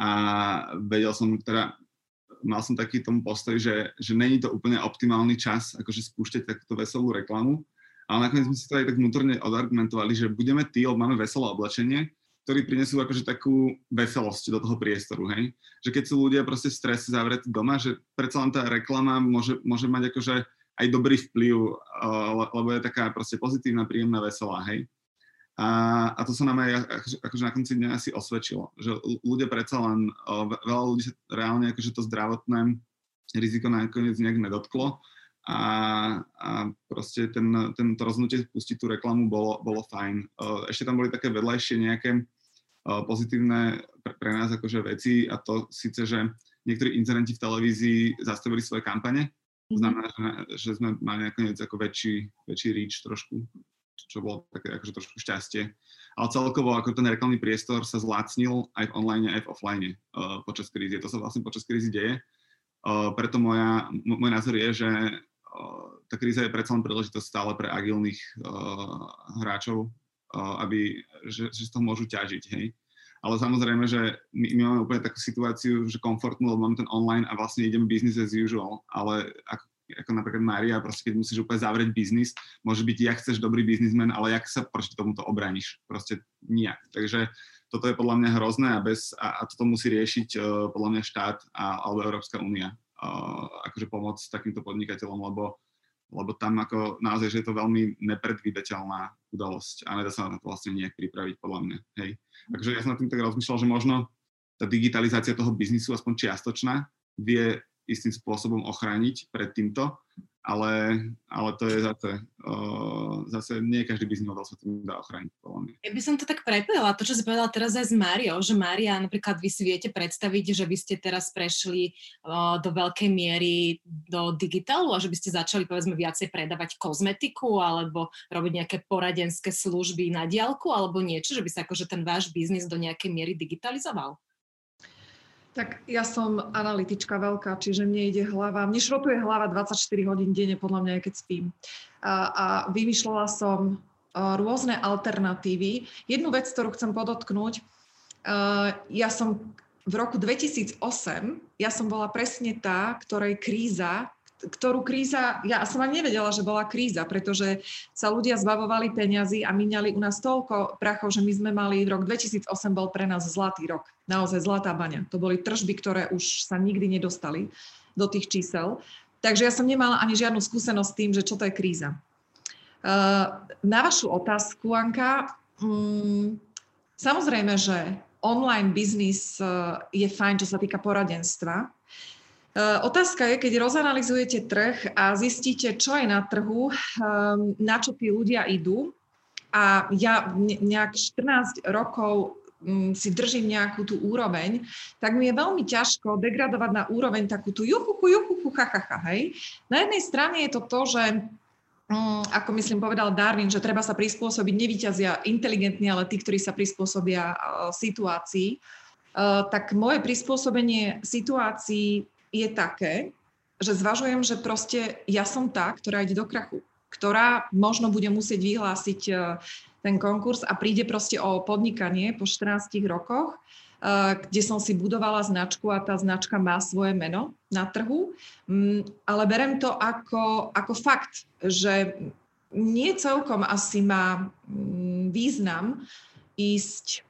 a vedel som teda, mal som taký tomu postoj, že, že není to úplne optimálny čas akože spúšťať takúto veselú reklamu, ale nakoniec sme si to aj tak vnútorne odargumentovali, že budeme tí, lebo máme veselé oblečenie, ktorí prinesú akože takú veselosť do toho priestoru, hej? Že keď sú ľudia proste v strese zavretí doma, že predsa len tá reklama môže, môže mať akože aj dobrý vplyv, lebo je taká proste pozitívna, príjemná, veselá, hej. A, a to sa nám aj akože, akože na konci dňa asi osvedčilo, že ľudia predsa len, veľa ľudí sa reálne akože to zdravotné riziko nakoniec nejak nedotklo a, a proste ten, ten, to rozhodnutie pustiť tú reklamu bolo, bolo fajn. Ešte tam boli také vedľajšie nejaké pozitívne pre, nás akože veci a to síce, že niektorí incidenti v televízii zastavili svoje kampane, to znamená, že, sme mali nakoniec ako väčší, väčší reach trošku, čo bolo také akože trošku šťastie. Ale celkovo ako ten reklamný priestor sa zlácnil aj v online, aj v offline uh, počas krízy. To sa vlastne počas krízy deje. Uh, preto moja, môj názor je, že uh, tá kríza je predsa len príležitosť stále pre agilných uh, hráčov, uh, aby, že, že z toho môžu ťažiť. Hej? Ale samozrejme, že my, my máme úplne takú situáciu, že komfortnú, lebo máme ten online a vlastne ideme business as usual, ale ako, ako napríklad Mária, proste keď musíš úplne zavrieť biznis, môže byť, jak chceš dobrý biznismen, ale jak sa proti tomuto obraníš, proste nijak. Takže toto je podľa mňa hrozné a, bez, a, a toto musí riešiť uh, podľa mňa štát a, alebo Európska únia, uh, akože pomôcť takýmto podnikateľom, lebo lebo tam ako naozaj, že je to veľmi nepredvídateľná udalosť a nedá sa na to vlastne nejak pripraviť podľa mňa. Hej. Takže ja som na tým tak rozmýšľal, že možno tá digitalizácia toho biznisu, aspoň čiastočná, vie istým spôsobom ochrániť pred týmto, ale, ale to je zase, uh, zase nie každý biznis model sa tým dá ochrániť, podľa. Ja by som to tak prepojila, to, čo si povedala teraz aj s Máriou, že Mária, napríklad vy si viete predstaviť, že by ste teraz prešli uh, do veľkej miery do digitálu a že by ste začali, povedzme, viacej predávať kozmetiku alebo robiť nejaké poradenské služby na diálku alebo niečo, že by sa akože ten váš biznis do nejakej miery digitalizoval? Tak ja som analytička veľká, čiže mne ide hlava, mne šrotuje hlava 24 hodín denne, podľa mňa, keď spím. A, a vymýšľala som rôzne alternatívy. Jednu vec, ktorú chcem podotknúť, ja som v roku 2008, ja som bola presne tá, ktorej kríza ktorú kríza, ja som ani nevedela, že bola kríza, pretože sa ľudia zbavovali peňazí a míňali u nás toľko prachov, že my sme mali, rok 2008 bol pre nás zlatý rok, naozaj zlatá baňa. To boli tržby, ktoré už sa nikdy nedostali do tých čísel. Takže ja som nemala ani žiadnu skúsenosť s tým, že čo to je kríza. Na vašu otázku, Anka, mm, samozrejme, že online biznis e, je fajn, čo sa týka poradenstva, otázka je, keď rozanalizujete trh a zistíte, čo je na trhu, ehm, na čo tí ľudia idú. A ja nejak 14 rokov mm, si držím nejakú tú úroveň, tak mi je veľmi ťažko degradovať na úroveň takú tú juchuchu, juchuchu, chachacha, hej. Na jednej strane je to to, že mm, ako myslím povedal Darwin, že treba sa prispôsobiť, nevyťazia inteligentní, ale tí, ktorí sa prispôsobia eh, situácii, eh, tak moje prispôsobenie situácii je také, že zvažujem, že proste ja som tá, ktorá ide do krachu, ktorá možno bude musieť vyhlásiť e, ten konkurs a príde proste o podnikanie po 14 rokoch, e, kde som si budovala značku a tá značka má svoje meno na trhu, mm, ale berem to ako, ako fakt, že nie celkom asi má mm, význam ísť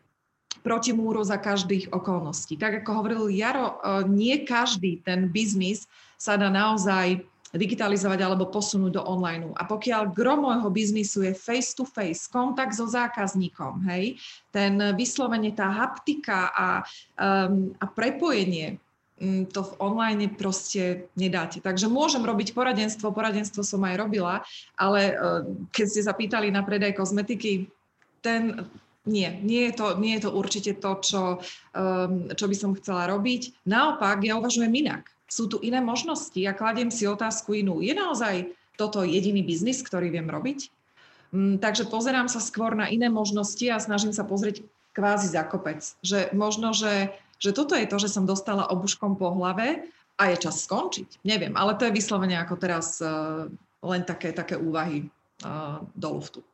proti múru za každých okolností. Tak ako hovoril Jaro, e, nie každý ten biznis sa dá naozaj digitalizovať alebo posunúť do online. A pokiaľ gro môjho biznisu je face-to-face, kontakt so zákazníkom, hej, ten vyslovene tá haptika a, um, a prepojenie, um, to v online proste nedáte. Takže môžem robiť poradenstvo, poradenstvo som aj robila, ale uh, keď ste zapýtali na predaj kozmetiky, ten, nie, nie je, to, nie je to určite to, čo, um, čo by som chcela robiť. Naopak, ja uvažujem inak. Sú tu iné možnosti. Ja kladiem si otázku inú. Je naozaj toto jediný biznis, ktorý viem robiť? Um, takže pozerám sa skôr na iné možnosti a snažím sa pozrieť kvázi za kopec. Že možno, že, že toto je to, že som dostala obuškom po hlave a je čas skončiť. Neviem, ale to je vyslovene ako teraz uh, len také, také úvahy uh, do luftu.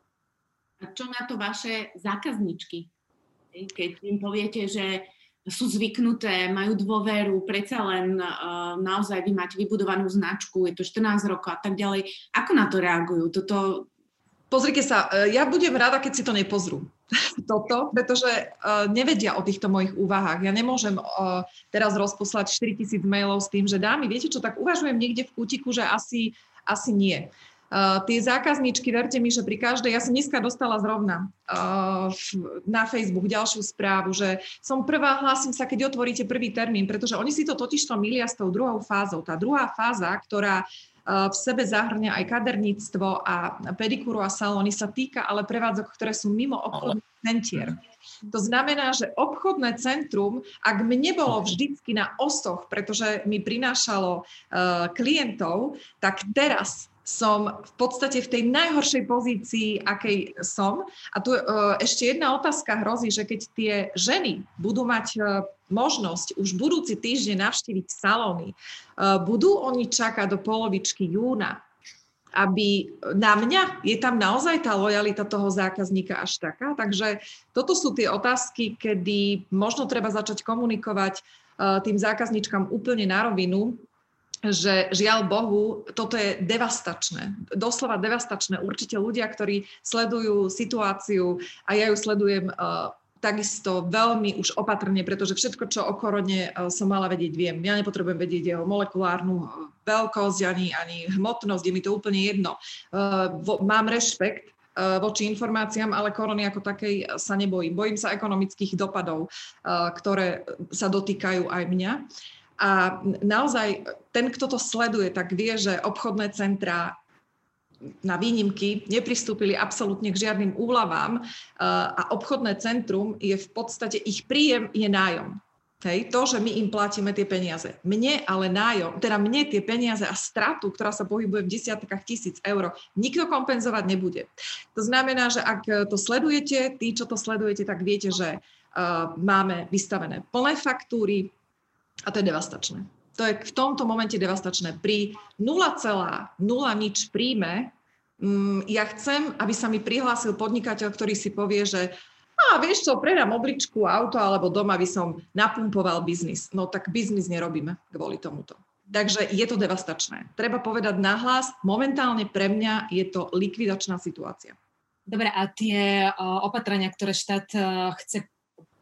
A čo na to vaše zákazničky? Keď im poviete, že sú zvyknuté, majú dôveru, predsa len uh, naozaj vy máte vybudovanú značku, je to 14 rokov a tak ďalej. Ako na to reagujú? Toto... Pozrite sa, e, ja budem rada, keď si to nepozrú. Toto, pretože uh, nevedia o týchto mojich úvahách. Ja nemôžem uh, teraz rozposlať 4000 mailov s tým, že dámy, viete čo, tak uvažujem niekde v kútiku, že asi, asi nie. Uh, tie zákazničky, verte mi, že pri každej, ja som dneska dostala zrovna uh, na Facebook ďalšiu správu, že som prvá, hlásim sa, keď otvoríte prvý termín, pretože oni si to totiž to milia s tou druhou fázou. Tá druhá fáza, ktorá uh, v sebe zahrňa aj kaderníctvo a pedikúru a salóny, sa týka ale prevádzok, ktoré sú mimo obchodných centier. To znamená, že obchodné centrum, ak mne bolo vždycky na osoch, pretože mi prinášalo uh, klientov, tak teraz som v podstate v tej najhoršej pozícii, akej som. A tu uh, ešte jedna otázka hrozí, že keď tie ženy budú mať uh, možnosť už budúci týždeň navštíviť salóny, uh, budú oni čakať do polovičky júna, aby na mňa je tam naozaj tá lojalita toho zákazníka až taká. Takže toto sú tie otázky, kedy možno treba začať komunikovať tým zákazníčkam úplne na rovinu, že žiaľ Bohu, toto je devastačné, doslova devastačné. Určite ľudia, ktorí sledujú situáciu a ja ju sledujem uh, takisto veľmi už opatrne, pretože všetko, čo o korone uh, som mala vedieť, viem. Ja nepotrebujem vedieť jeho molekulárnu uh, veľkosť ani, ani hmotnosť, je mi to úplne jedno. Mám rešpekt voči informáciám, ale korony ako takej sa nebojím. Bojím sa ekonomických dopadov, ktoré sa dotýkajú aj mňa. A naozaj ten, kto to sleduje, tak vie, že obchodné centrá na výnimky nepristúpili absolútne k žiadnym úľavám a obchodné centrum je v podstate, ich príjem je nájom. Hej, to, že my im platíme tie peniaze. Mne ale nájom, teda mne tie peniaze a stratu, ktorá sa pohybuje v desiatkách tisíc eur, nikto kompenzovať nebude. To znamená, že ak to sledujete, tí, čo to sledujete, tak viete, že uh, máme vystavené plné faktúry, a to je devastačné. To je v tomto momente devastačné. Pri 0,0 nič príjme, mm, ja chcem, aby sa mi prihlásil podnikateľ, ktorý si povie, že a vieš čo, predám obličku, auto alebo doma by som napumpoval biznis. No tak biznis nerobíme kvôli tomuto. Takže je to devastačné. Treba povedať nahlas, momentálne pre mňa je to likvidačná situácia. Dobre, a tie opatrenia, ktoré štát chce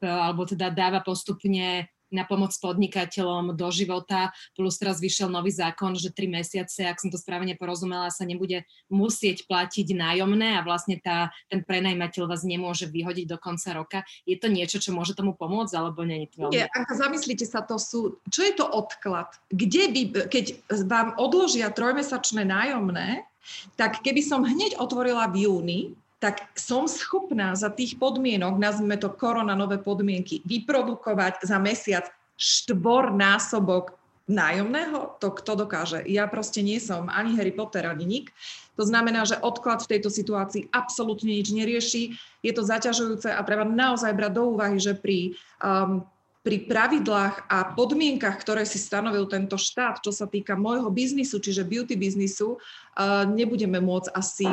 alebo teda dáva postupne na pomoc podnikateľom do života, plus teraz vyšiel nový zákon, že tri mesiace, ak som to správne porozumela, sa nebude musieť platiť nájomné a vlastne tá, ten prenajmateľ vás nemôže vyhodiť do konca roka. Je to niečo, čo môže tomu pomôcť, alebo nie je to veľmi... Nie, ak zamyslíte sa, to sú... Čo je to odklad? Kde by, keď vám odložia trojmesačné nájomné, tak keby som hneď otvorila v júni, tak som schopná za tých podmienok, nazvime to korona nové podmienky, vyprodukovať za mesiac štvornásobok nájomného? To kto dokáže? Ja proste nie som ani Harry Potter, ani nik. To znamená, že odklad v tejto situácii absolútne nič nerieši. Je to zaťažujúce a treba naozaj brať do úvahy, že pri um, pri pravidlách a podmienkach, ktoré si stanovil tento štát, čo sa týka môjho biznisu, čiže beauty biznisu, nebudeme môcť asi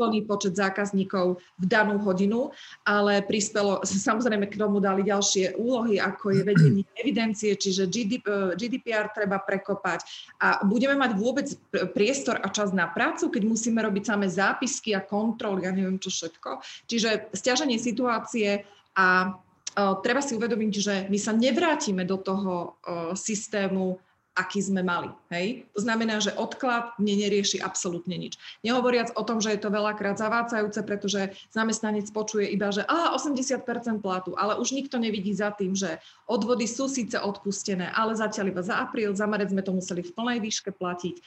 plný počet zákazníkov v danú hodinu, ale prispelo, samozrejme k tomu dali ďalšie úlohy, ako je vedenie evidencie, čiže GDPR treba prekopať a budeme mať vôbec priestor a čas na prácu, keď musíme robiť samé zápisky a kontroly, ja neviem čo všetko. Čiže stiaženie situácie a treba si uvedomiť, že my sa nevrátime do toho systému aký sme mali. Hej? To znamená, že odklad mne nerieši absolútne nič. Nehovoriac o tom, že je to veľakrát zavácajúce, pretože zamestnanec počuje iba, že a 80% platu, ale už nikto nevidí za tým, že odvody sú síce odpustené, ale zatiaľ iba za apríl, za marec sme to museli v plnej výške platiť. E,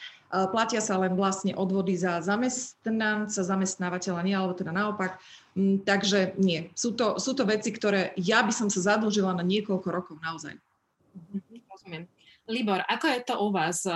platia sa len vlastne odvody za zamestnanca, zamestnávateľa, nie, alebo teda naopak. Mm, takže nie. Sú to, sú to veci, ktoré ja by som sa zadlžila na niekoľko rokov naozaj. Mhm, rozumiem. Libor, ako je to u vás?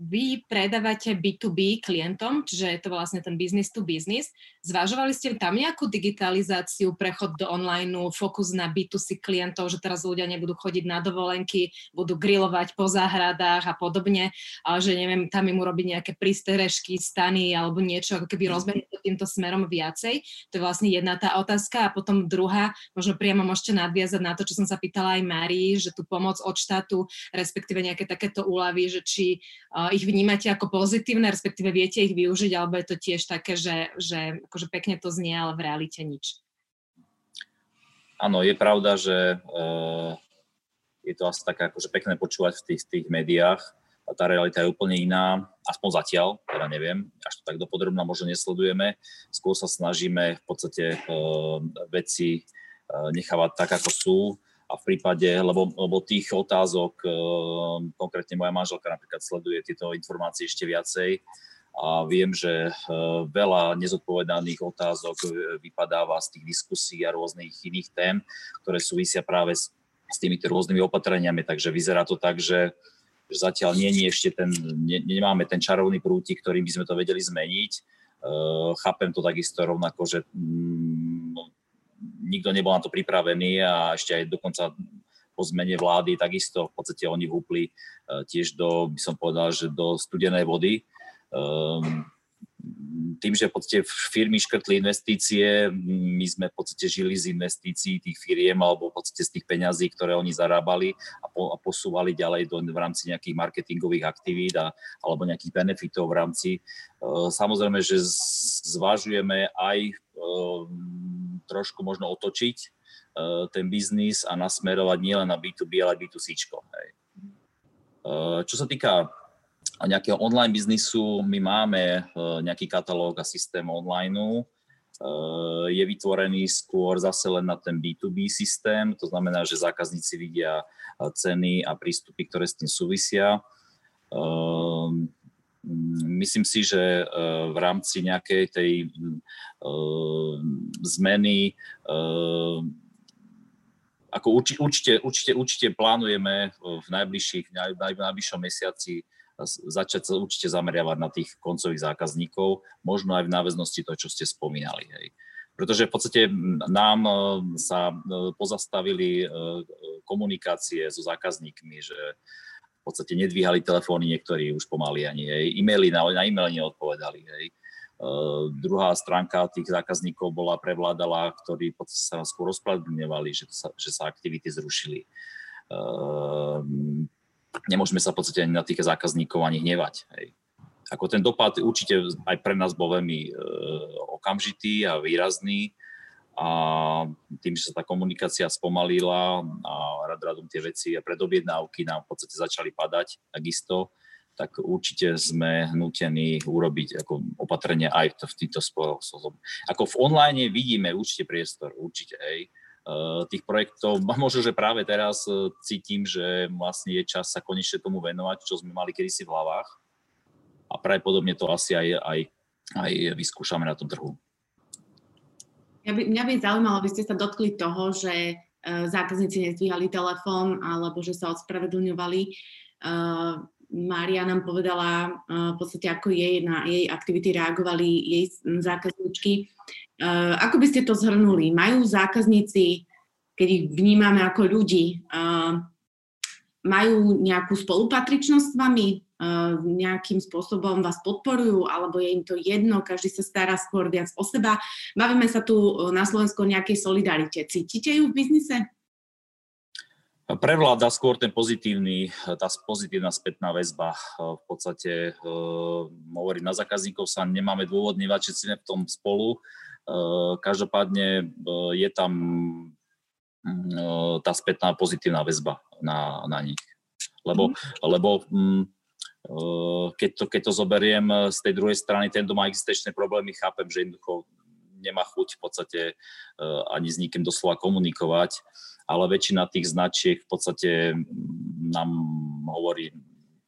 Vy predávate B2B klientom, čiže je to vlastne ten business to business. Zvažovali ste tam nejakú digitalizáciu, prechod do online, fokus na B2C klientov, že teraz ľudia nebudú chodiť na dovolenky, budú grilovať po záhradách a podobne, a že neviem, tam im urobiť nejaké prísterežky, stany alebo niečo, ako keby rozbehli to týmto smerom viacej. To je vlastne jedna tá otázka a potom druhá, možno priamo môžete nadviazať na to, čo som sa pýtala aj Márii, že tu pomoc od štátu, respektíve nejaké takéto úlavy, že či ich vnímate ako pozitívne, respektíve viete ich využiť, alebo je to tiež také, že, že akože pekne to znie, ale v realite nič? Áno, je pravda, že uh, je to asi také akože pekné počúvať v tých, tých médiách a tá realita je úplne iná, aspoň zatiaľ, teda neviem, až to tak dopodrobne možno nesledujeme. Skôr sa snažíme v podstate uh, veci uh, nechávať tak, ako sú a v prípade, lebo, lebo tých otázok, eh, konkrétne moja manželka napríklad sleduje tieto informácie ešte viacej a viem, že eh, veľa nezodpovedaných otázok vypadáva z tých diskusí a rôznych iných tém, ktoré súvisia práve s, s týmito rôznymi opatreniami, takže vyzerá to tak, že že zatiaľ nie, nie ešte ten, ne, nemáme ten čarovný prútik, ktorým by sme to vedeli zmeniť. Uh, chápem to takisto rovnako, že mm, nikto nebol na to pripravený a ešte aj dokonca po zmene vlády takisto v podstate oni vúpli e, tiež do, by som povedal, že do studenej vody. Um, tým, že v podstate firmy škrtli investície, my sme v podstate žili z investícií tých firiem alebo v podstate z tých peňazí, ktoré oni zarábali a, po, a posúvali ďalej do, v rámci nejakých marketingových aktivít a, alebo nejakých benefitov v rámci. Uh, samozrejme, že zvažujeme aj uh, trošku možno otočiť uh, ten biznis a nasmerovať nielen na B2B, ale B2C. Hej. Čo sa týka nejakého online biznisu my máme e, nejaký katalóg a systém online. E, je vytvorený skôr zase len na ten B2B systém, to znamená, že zákazníci vidia e, ceny a prístupy, ktoré s tým súvisia. Myslím si, že v rámci nejakej tej zmeny ako určite, určite, určite plánujeme v najbližších, v najbližšom mesiaci začať sa určite zameriavať na tých koncových zákazníkov, možno aj v náväznosti to, čo ste spomínali. Hej. Pretože v podstate nám e, sa e, pozastavili e, komunikácie so zákazníkmi, že v podstate nedvíhali telefóny niektorí už pomaly ani, hej. E-maily na, na e-mail neodpovedali, hej. Uh, druhá stránka tých zákazníkov bola prevládala, ktorí sa skôr ospravedlňovali, že sa, že sa aktivity zrušili. Uh, nemôžeme sa v podstate ani na tých zákazníkov ani hnevať. Hej. Ako ten dopad určite aj pre nás bol veľmi e, okamžitý a výrazný a tým, že sa tá komunikácia spomalila a rad radom tie veci a predobjednávky nám v podstate začali padať takisto, tak určite sme hnutení urobiť ako opatrenie aj v týchto spôsobom. Ako v online vidíme určite priestor, určite, hej tých projektov. Možno, že práve teraz eh, cítim, že vlastne je čas sa konečne tomu venovať, čo sme mali kedysi v hlavách. A pravdepodobne to asi aj, aj, aj vyskúšame na tom trhu. Ja by, mňa by zaujímalo, aby ste sa dotkli toho, že uh, zákazníci nezdvíhali telefón alebo že sa odspravedlňovali. Uh, Mária nám povedala uh, v podstate, ako jej na jej aktivity reagovali jej zákazníčky. Uh, ako by ste to zhrnuli? Majú zákazníci, keď ich vnímame ako ľudí, uh, majú nejakú spolupatričnosť s vami? Uh, nejakým spôsobom vás podporujú, alebo je im to jedno, každý sa stará skôr viac o seba. Bavíme sa tu na Slovensku o nejakej solidarite. Cítite ju v biznise? Prevláda skôr ten pozitívny, tá pozitívna spätná väzba. V podstate hovoriť na zákazníkov sa nemáme dôvod nevať, že v tom spolu. Každopádne je tam tá spätná pozitívna väzba na, na nich. Lebo, mm. lebo mm, keď, to, keď to zoberiem z tej druhej strany, ten, kto má existenčné problémy, chápem, že jednoducho nemá chuť v podstate ani s nikým doslova komunikovať, ale väčšina tých značiek v podstate nám hovorí,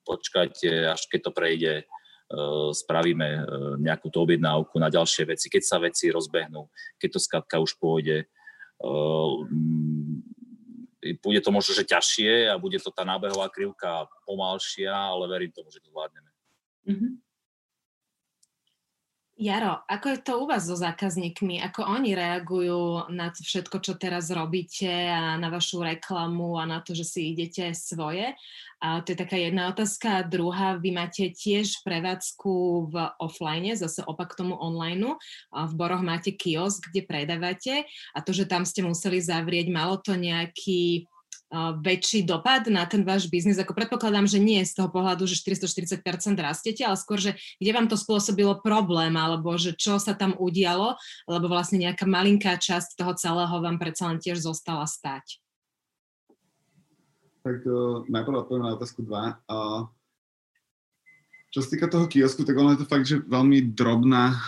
počkajte, až keď to prejde, spravíme nejakú tú objednávku na ďalšie veci, keď sa veci rozbehnú, keď to skladka už pôjde bude to možno, že ťažšie a bude to tá nábehová krivka pomalšia, ale verím tomu, že to zvládneme. Mm-hmm. Jaro, ako je to u vás so zákazníkmi? Ako oni reagujú na všetko, čo teraz robíte a na vašu reklamu a na to, že si idete svoje? A to je taká jedna otázka. A druhá, vy máte tiež prevádzku v offline, zase opak tomu online. V Boroch máte kiosk, kde predávate a to, že tam ste museli zavrieť, malo to nejaký väčší dopad na ten váš biznis? Ako predpokladám, že nie z toho pohľadu, že 440% rastiete, ale skôr, že kde vám to spôsobilo problém, alebo že čo sa tam udialo, lebo vlastne nejaká malinká časť toho celého vám predsa len tiež zostala stať. Tak uh, najprv odpoviem na otázku 2. Uh, čo sa týka toho kiosku, tak ono je to fakt, že veľmi drobná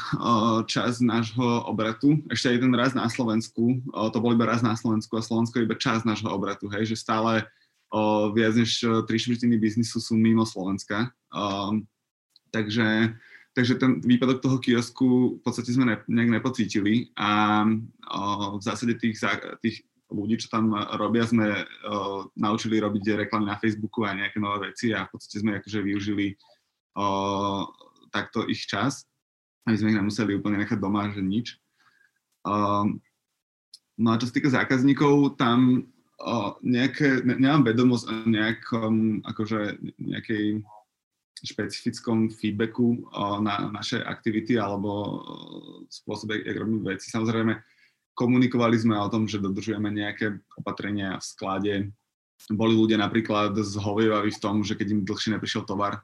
časť nášho obratu. Ešte ten raz na Slovensku, to bol iba raz na Slovensku a Slovensko je iba časť nášho obratu, hej, že stále uh, viac než tri štvrtiny biznisu sú mimo Slovenska. Um, takže, takže ten výpadok toho kiosku v podstate sme ne, nejak nepocítili a uh, v zásade tých, tých ľudí, čo tam robia, sme uh, naučili robiť reklamy na Facebooku a nejaké nové veci a v podstate sme akože využili o, takto ich čas, aby sme ich nemuseli úplne nechať doma, že nič. O, no a čo sa týka zákazníkov, tam o, nejaké, ne, nemám vedomosť o nejakom, akože nejakej špecifickom feedbacku o, na naše aktivity alebo spôsobe, jak robíme veci. Samozrejme, komunikovali sme o tom, že dodržujeme nejaké opatrenia v sklade. Boli ľudia napríklad zhovievaví v tom, že keď im dlhšie neprišiel tovar,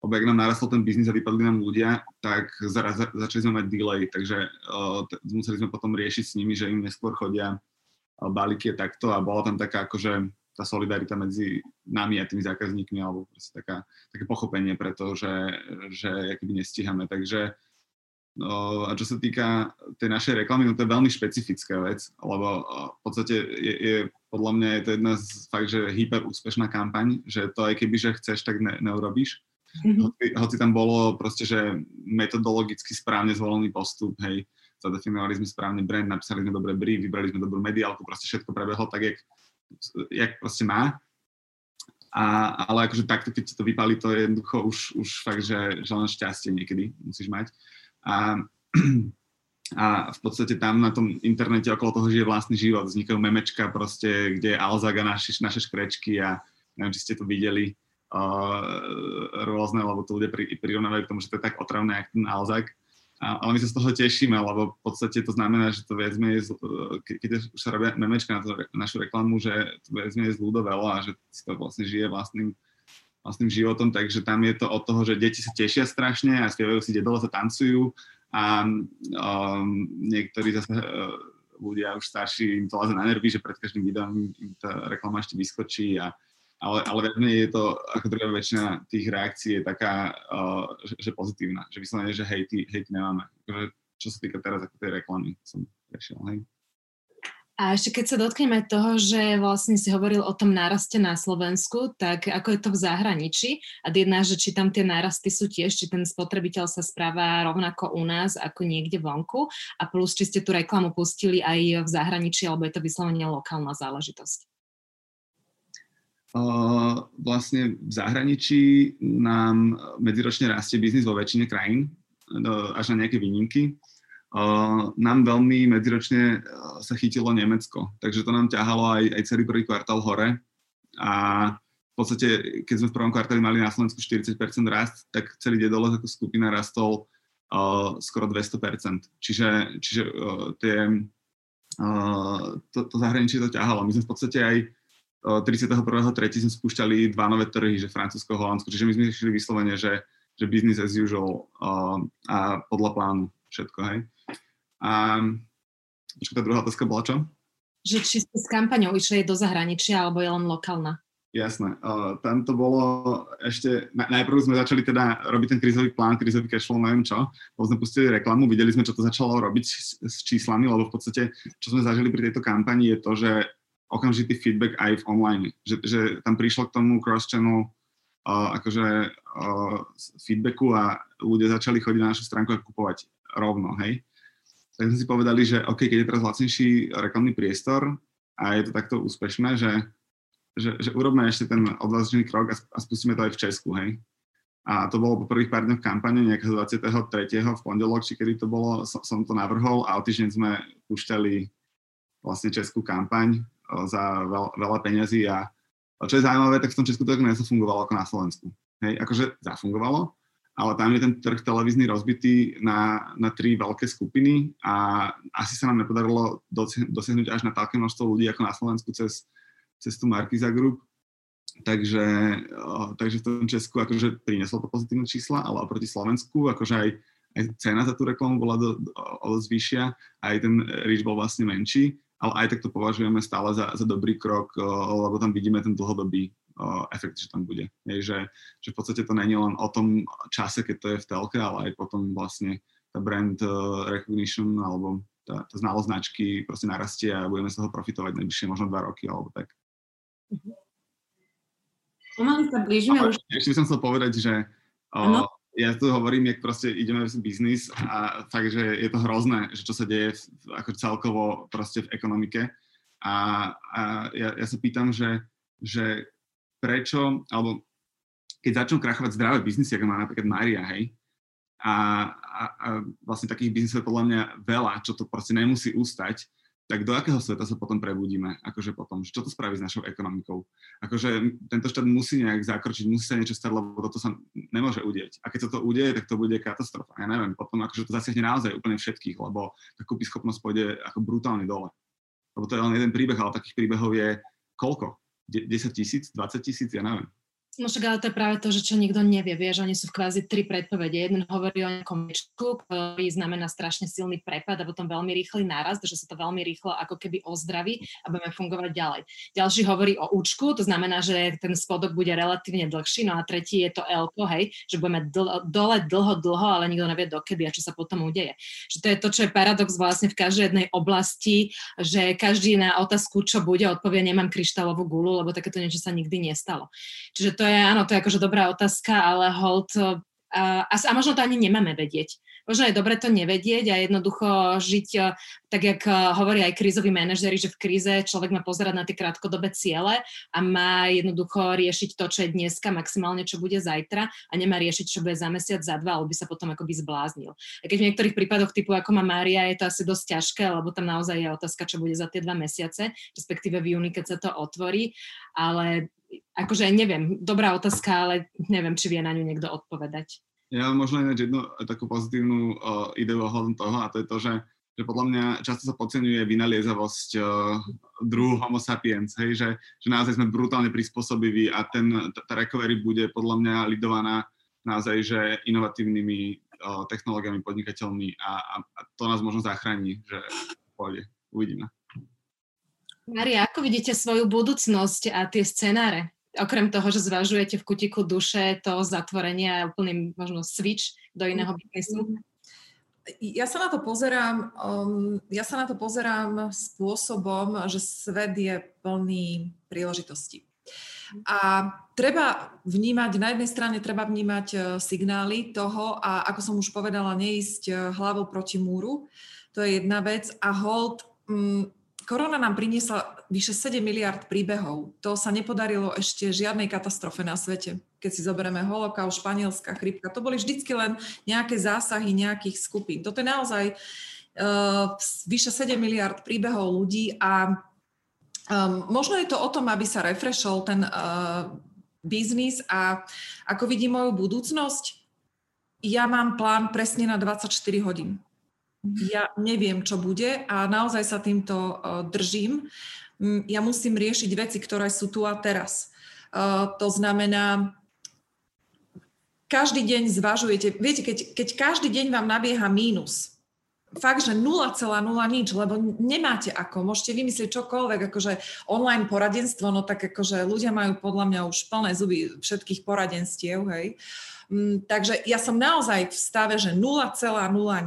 lebo ak nám narastol ten biznis a vypadli nám ľudia, tak za, za, začali sme mať delay, takže uh, t- museli sme potom riešiť s nimi, že im neskôr chodia uh, balíky takto a bola tam taká akože tá solidarita medzi nami a tými zákazníkmi, alebo proste taká, také pochopenie pre to, že, že keby nestíhame. Takže uh, a čo sa týka tej našej reklamy, no to je veľmi špecifická vec, lebo uh, v podstate je, je podľa mňa je to jedna z fakt, že hyper úspešná kampaň, že to aj keby, že chceš, tak ne, neurobíš Mm-hmm. Hoci, hoci tam bolo proste, že metodologicky správne zvolený postup, hej, zadefinovali sme správne brand, napísali sme dobré brief, vybrali sme dobrú mediálku, proste všetko prebehlo tak, jak, jak proste má. A, ale akože takto, keď ti to vypali, to je jednoducho už, už fakt, že, že len šťastie niekedy musíš mať. A, a v podstate tam na tom internete okolo toho žije vlastný život. Vznikajú memečka proste, kde je Alzak a naše, naše škrečky a neviem, či ste to videli rôzne, lebo to ľudia pri, prirovnávajú k tomu, že to je tak otravné, ako ten Alzak. Ale my sa z toho tešíme, lebo v podstate to znamená, že to viac menej, keď už sa robia memečka na, to, našu reklamu, že to viac menej zľudovelo a že si to vlastne žije vlastným, vlastným životom, takže tam je to od toho, že deti sa tešia strašne a spievajú si dedole, sa tancujú a um, niektorí zase uh, ľudia už starší im to láze na nervy, že pred každým videom im tá reklama ešte vyskočí a ale, ale viac je to, ako druhá väčšina tých reakcií je taká, uh, že, že pozitívna, že vyslovene, že hejty, hejty nemáme. Akože, čo sa týka teraz ako tej reklamy, som riešil, hej. A ešte keď sa dotkneme toho, že vlastne si hovoril o tom náraste na Slovensku, tak ako je to v zahraničí? A jedna, že či tam tie nárasty sú tiež, či ten spotrebiteľ sa správa rovnako u nás ako niekde vonku a plus, či ste tú reklamu pustili aj v zahraničí, alebo je to vyslovene lokálna záležitosť? Vlastne v zahraničí nám medziročne rastie biznis vo väčšine krajín, až na nejaké výnimky. Nám veľmi medziročne sa chytilo Nemecko, takže to nám ťahalo aj, aj celý prvý kvartál hore. A v podstate, keď sme v prvom kvartáli mali na Slovensku 40% rast, tak celý Dedolez ako skupina rastol uh, skoro 200%. Čiže, čiže uh, tie, to, to zahraničie to ťahalo. My sme v podstate aj 31.3. sme spúšťali dva nové trhy, že Francúzsko, Holandsko, čiže my sme išli vyslovene, že, že business as usual uh, a podľa plánu všetko, hej. A čo tá druhá otázka bola čo? Že či ste s kampaňou išli do zahraničia, alebo je len lokálna? Jasné. Uh, tam to bolo ešte, najprv sme začali teda robiť ten krizový plán, krizový cashflow, neviem čo. Potom sme pustili reklamu, videli sme, čo to začalo robiť s, s číslami, lebo v podstate, čo sme zažili pri tejto kampani, je to, že okamžitý feedback aj v online. Že, že tam prišlo k tomu cross-channel uh, akože uh, feedbacku a ľudia začali chodiť na našu stránku a kupovať rovno, hej. Tak sme si povedali, že OK, keď je teraz lacnejší reklamný priestor a je to takto úspešné, že že, že urobme ešte ten odvážny krok a, a spustíme to aj v Česku, hej. A to bolo po prvých pár dňoch kampane, nejakého 23. v pondelok, či kedy to bolo, som, som to navrhol a o týždeň sme púšťali vlastne českú kampaň za veľ, veľa peňazí a čo je zaujímavé, tak v tom Česku to nezafungovalo ako na Slovensku. Hej, akože zafungovalo, ale tam je ten trh televízny rozbitý na, na tri veľké skupiny a asi sa nám nepodarilo dosiahnuť až na také množstvo ľudí ako na Slovensku cez cez tú Markiza Group. Takže, takže v tom Česku akože prinieslo to pozitívne čísla, ale oproti Slovensku akože aj, aj cena za tú reklamu bola do, o dosť vyššia, aj ten reach bol vlastne menší, ale aj tak to považujeme stále za, za dobrý krok, lebo tam vidíme ten dlhodobý efekt, že tam bude. Je, že, že v podstate to není len o tom čase, keď to je v telke, ale aj potom vlastne tá brand recognition alebo tá, tá znalosť značky proste narastie a budeme z toho profitovať najbližšie možno dva roky alebo tak. Pomaly sa blížime už. Ešte by som chcel povedať, že o, ja tu hovorím, jak proste ideme v biznis a fakt, že je to hrozné, že čo sa deje v, ako celkovo proste v ekonomike. A, a ja, ja sa pýtam, že, že prečo, alebo keď začnú krachovať zdravé biznisy, ako má napríklad Maria, hej, a, a, a vlastne takých biznisov podľa mňa veľa, čo to proste nemusí ustať, tak do akého sveta sa potom prebudíme? Akože potom, čo to spraví s našou ekonomikou? Akože tento štát musí nejak zakročiť, musí sa niečo stať, lebo toto sa nemôže udieť. A keď sa to udeje, tak to bude katastrofa. Ja neviem, potom akože to zasiahne naozaj úplne všetkých, lebo tá schopnosť pôjde ako brutálne dole. Lebo to je len jeden príbeh, ale takých príbehov je koľko? 10 tisíc, 20 tisíc, ja neviem. No však ale to je práve to, že čo nikto nevie, vieš, oni sú v kvázi tri predpovede. Jeden hovorí o nejakom mečku, ktorý znamená strašne silný prepad a potom veľmi rýchly nárast, že sa to veľmi rýchlo ako keby ozdraví a budeme fungovať ďalej. Ďalší hovorí o účku, to znamená, že ten spodok bude relatívne dlhší, no a tretí je to elko, hej, že budeme dl- dole dlho, dlho, ale nikto nevie dokedy a čo sa potom udeje. Že to je to, čo je paradox vlastne v každej jednej oblasti, že každý na otázku, čo bude, odpovie, nemám kryštálovú gulu, lebo takéto niečo sa nikdy nestalo. Čiže to je, áno, to je akože dobrá otázka, ale hold, a, a možno to ani nemáme vedieť. Možno je dobre to nevedieť a jednoducho žiť, tak jak hovorí aj krízoví manažeri, že v kríze človek má pozerať na tie krátkodobé ciele a má jednoducho riešiť to, čo je dneska, maximálne čo bude zajtra a nemá riešiť, čo bude za mesiac, za dva, alebo by sa potom akoby zbláznil. A keď v niektorých prípadoch typu ako má Mária, je to asi dosť ťažké, lebo tam naozaj je otázka, čo bude za tie dva mesiace, respektíve v júni, keď sa to otvorí, ale akože neviem, dobrá otázka, ale neviem, či vie na ňu niekto odpovedať. Ja mám možno ináč jednu takú pozitívnu uh, ideu ohľadom toho a to je to, že, že podľa mňa často sa podceňuje vynaliezavosť uh, druhu homo sapiens, hej, že, že naozaj sme brutálne prispôsobiví a ten, tá recovery bude podľa mňa lidovaná naozaj, že inovatívnymi uh, technológiami, podnikateľmi a, a, a to nás možno zachráni, že pôjde. Uvidíme. Maria, ako vidíte svoju budúcnosť a tie scenáre? Okrem toho, že zvažujete v kutiku duše to zatvorenie a úplný možno switch do iného biznisu? Ja sa na to pozerám, um, ja sa na to pozerám spôsobom, že svet je plný príležitostí. A treba vnímať, na jednej strane treba vnímať uh, signály toho a ako som už povedala, neísť uh, hlavou proti múru. To je jedna vec. A hold, um, korona nám priniesla vyše 7 miliard príbehov. To sa nepodarilo ešte žiadnej katastrofe na svete. Keď si zoberieme holokaust, španielská chrypka, to boli vždycky len nejaké zásahy nejakých skupín. Toto je naozaj uh, vyše 7 miliard príbehov ľudí a um, možno je to o tom, aby sa refreshol ten uh, biznis a ako vidím moju budúcnosť, ja mám plán presne na 24 hodín ja neviem, čo bude a naozaj sa týmto uh, držím. Ja musím riešiť veci, ktoré sú tu a teraz. Uh, to znamená, každý deň zvažujete, viete, keď, keď každý deň vám nabieha mínus, fakt, že 0,0 nič, lebo nemáte ako, môžete vymyslieť čokoľvek, akože online poradenstvo, no tak akože ľudia majú podľa mňa už plné zuby všetkých poradenstiev, hej. Mm, takže ja som naozaj v stave, že 0,0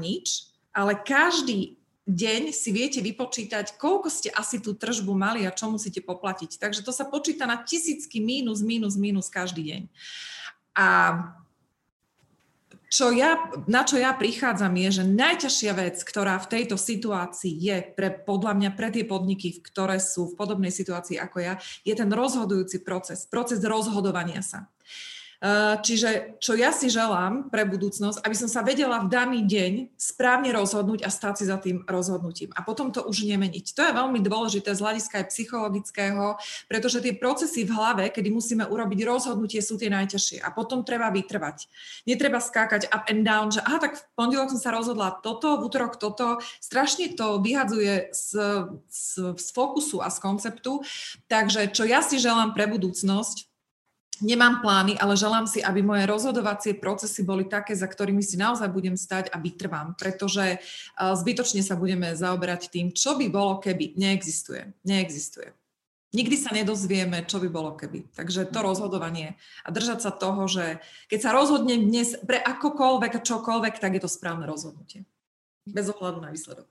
nič, ale každý deň si viete vypočítať, koľko ste asi tú tržbu mali a čo musíte poplatiť. Takže to sa počíta na tisícky mínus, mínus, mínus každý deň. A čo ja, na čo ja prichádzam je, že najťažšia vec, ktorá v tejto situácii je pre, podľa mňa pre tie podniky, ktoré sú v podobnej situácii ako ja, je ten rozhodujúci proces, proces rozhodovania sa. Eh, čiže čo ja si želám pre budúcnosť, aby som sa vedela v daný deň správne rozhodnúť a stáť si za tým rozhodnutím. A potom to už nemeniť. To je veľmi dôležité z hľadiska aj psychologického, pretože tie procesy v hlave, kedy musíme urobiť rozhodnutie, sú tie najťažšie. A potom treba vytrvať. Netreba skákať up and down, že aha, tak v pondelok som sa rozhodla toto, v útorok toto. Strašne to vyhadzuje z, z, z fokusu a z konceptu. Takže čo ja si želám pre budúcnosť, nemám plány, ale želám si, aby moje rozhodovacie procesy boli také, za ktorými si naozaj budem stať a vytrvám, pretože zbytočne sa budeme zaoberať tým, čo by bolo, keby. Neexistuje. Neexistuje. Nikdy sa nedozvieme, čo by bolo keby. Takže to rozhodovanie a držať sa toho, že keď sa rozhodnem dnes pre akokoľvek a čokoľvek, tak je to správne rozhodnutie. Bez ohľadu na výsledok.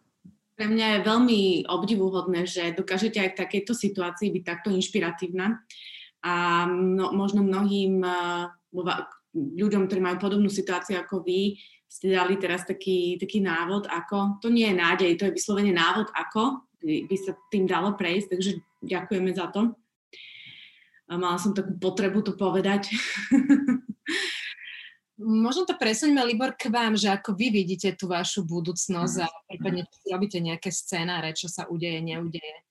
Pre mňa je veľmi obdivuhodné, že dokážete aj v takejto situácii byť takto inšpiratívna a no, možno mnohým uh, ľuďom, ktorí majú podobnú situáciu ako vy, ste dali teraz taký, taký návod, ako, to nie je nádej, to je vyslovene návod, ako by, sa tým dalo prejsť, takže ďakujeme za to. A mala som takú potrebu to povedať. Možno to presuňme, Libor, k vám, že ako vy vidíte tú vašu budúcnosť a prípadne robíte nejaké scénáre, čo sa udeje, neudeje.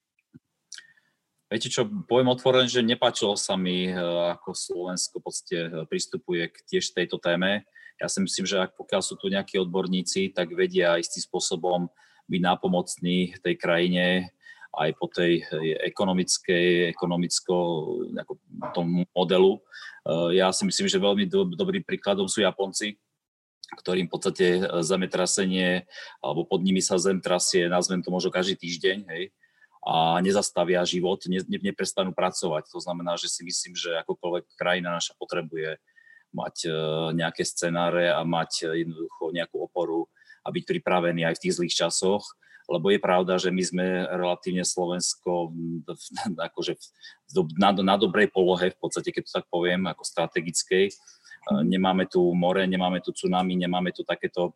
Viete čo, poviem otvorene, že nepáčilo sa mi, eh, ako Slovensko v podstate eh, pristupuje k tiež tejto téme. Ja si myslím, že ak pokiaľ sú tu nejakí odborníci, tak vedia istým spôsobom byť nápomocní tej krajine aj po tej eh, ekonomickej, ekonomicko tom modelu. Ja si myslím, že veľmi do, dobrým príkladom sú Japonci, ktorým v podstate zemetrasenie, alebo pod nimi sa zem trasie, nazvem to možno každý týždeň, hej, a nezastavia život, ne, ne, neprestanú pracovať. To znamená, že si myslím, že akokoľvek krajina naša potrebuje mať e, nejaké scenáre a mať jednoducho nejakú oporu a byť pripravený aj v tých zlých časoch, lebo je pravda, že my sme relatívne Slovensko akože na, na dobrej polohe, v podstate, keď to tak poviem, ako strategickej. E, nemáme tu more, nemáme tu tsunami, nemáme tu takéto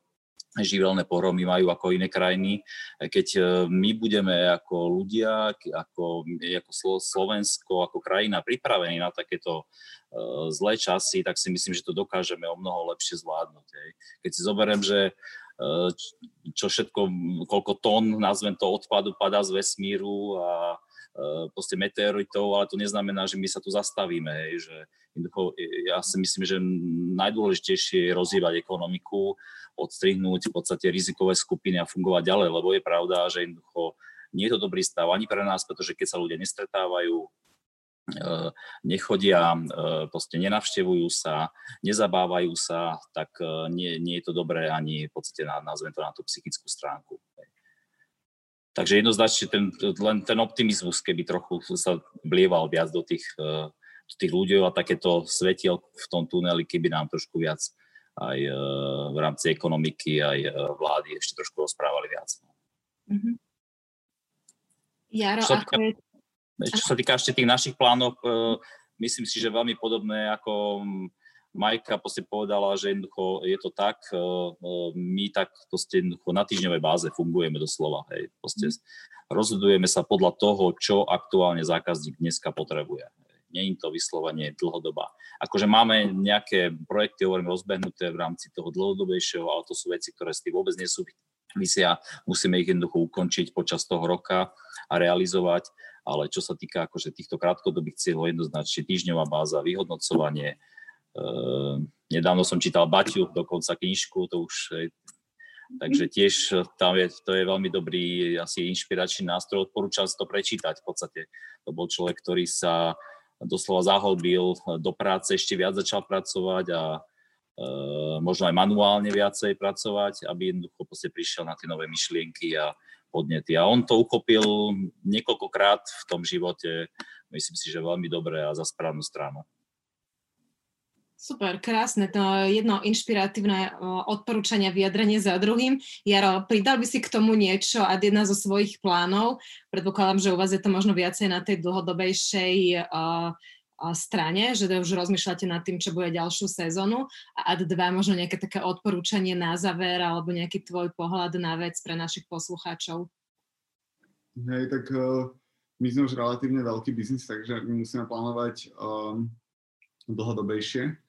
živelné pohromy majú ako iné krajiny. Keď e, my budeme ako ľudia, ako, ako Slovensko, ako krajina pripravení na takéto uh, zlé časy, tak si myslím, že to dokážeme o mnoho lepšie zvládnuť. Keď si zoberiem, že čo všetko, koľko tón, nazvem to, odpadu padá z vesmíru a proste meteoritov, ale to neznamená, že my sa tu zastavíme. Hej, že ja si myslím, že najdôležitejšie je rozhývať ekonomiku, odstrihnúť v podstate rizikové skupiny a fungovať ďalej, lebo je pravda, že jednoducho nie je to dobrý stav ani pre nás, pretože keď sa ľudia nestretávajú, eh, nechodia, eh, proste nenavštevujú sa, nezabávajú sa, tak eh, nie, nie je to dobré ani v podstate, na, nazvem to na tú psychickú stránku. Takže jednoznačne ten, len ten optimizmus, keby trochu sa blieval viac do tých, do tých ľudí a takéto svetiel v tom tuneli, keby nám trošku viac aj e, v rámci ekonomiky, aj e, vlády ešte trošku rozprávali viac. Mm-hmm. Jaro, čo sa, týka, je... čo sa týka ešte tých našich plánov, e, myslím si, že veľmi podobné ako Majka povedala, že jednoducho je to tak, my tak jednoducho na týždňovej báze fungujeme doslova. Hej. Proste rozhodujeme sa podľa toho, čo aktuálne zákazník dneska potrebuje je to vyslovene dlhodobá. Akože máme nejaké projekty, hovorím, rozbehnuté v rámci toho dlhodobejšieho, ale to sú veci, ktoré s tým vôbec nie sú vysia, musíme ich jednoducho ukončiť počas toho roka a realizovať, ale čo sa týka akože týchto krátkodobých cieľov, jednoznačne týždňová báza, vyhodnocovanie, e, nedávno som čítal Baťu, dokonca knižku, to už Takže tiež tam je, to je veľmi dobrý asi inšpiračný nástroj, odporúčam si to prečítať v podstate. To bol človek, ktorý sa doslova zahlbil do práce, ešte viac začal pracovať a možno aj manuálne viacej pracovať, aby jednoducho prišiel na tie nové myšlienky a podnety. A on to uchopil niekoľkokrát v tom živote, myslím si, že veľmi dobre a za správnu stranu. Super, krásne. To jedno inšpiratívne odporúčanie, vyjadrenie za druhým. Jaro, pridal by si k tomu niečo a jedna zo svojich plánov? Predpokladám, že u vás je to možno viacej na tej dlhodobejšej uh, strane, že už rozmýšľate nad tým, čo bude ďalšiu sezónu a ad dva možno nejaké také odporúčanie na záver alebo nejaký tvoj pohľad na vec pre našich poslucháčov. Hej, tak uh, my sme už relatívne veľký biznis, takže my musíme plánovať um, dlhodobejšie.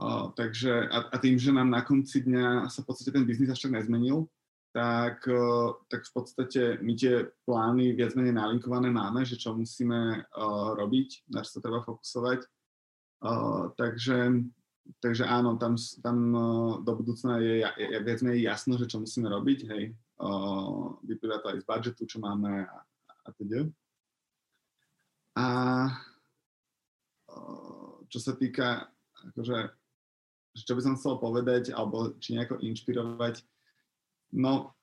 Uh, takže a, a tým, že nám na konci dňa sa v podstate ten biznis až tak nezmenil, tak, uh, tak v podstate my tie plány viac menej nalinkované máme, že čo musíme uh, robiť, na čo sa treba fokusovať. Uh, takže, takže áno, tam, tam uh, do budúcna je, je, je viac menej jasno, že čo musíme robiť, hej. Uh, vyplýva to aj z budžetu, čo máme a, a teda. A uh, čo sa týka akože čo by som chcel povedať, alebo či nejako inšpirovať, no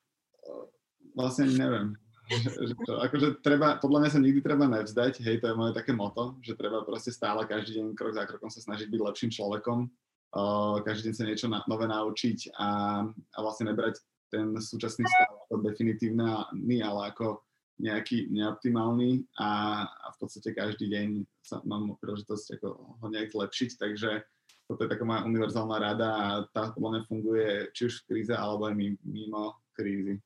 vlastne neviem. Že, to, akože treba, podľa mňa sa nikdy treba nevzdať, hej, to je moje také moto, že treba proste stále každý deň krok za krokom sa snažiť byť lepším človekom, uh, každý deň sa niečo na, nové naučiť a, a vlastne nebrať ten súčasný stav ako definitívny, ale ako nejaký neoptimálny a, a v podstate každý deň sa mám príležitosť ako ho nejak zlepšiť, takže toto je taká moja univerzálna rada a tá podľa mňa funguje či už v kríze alebo aj mimo krízy.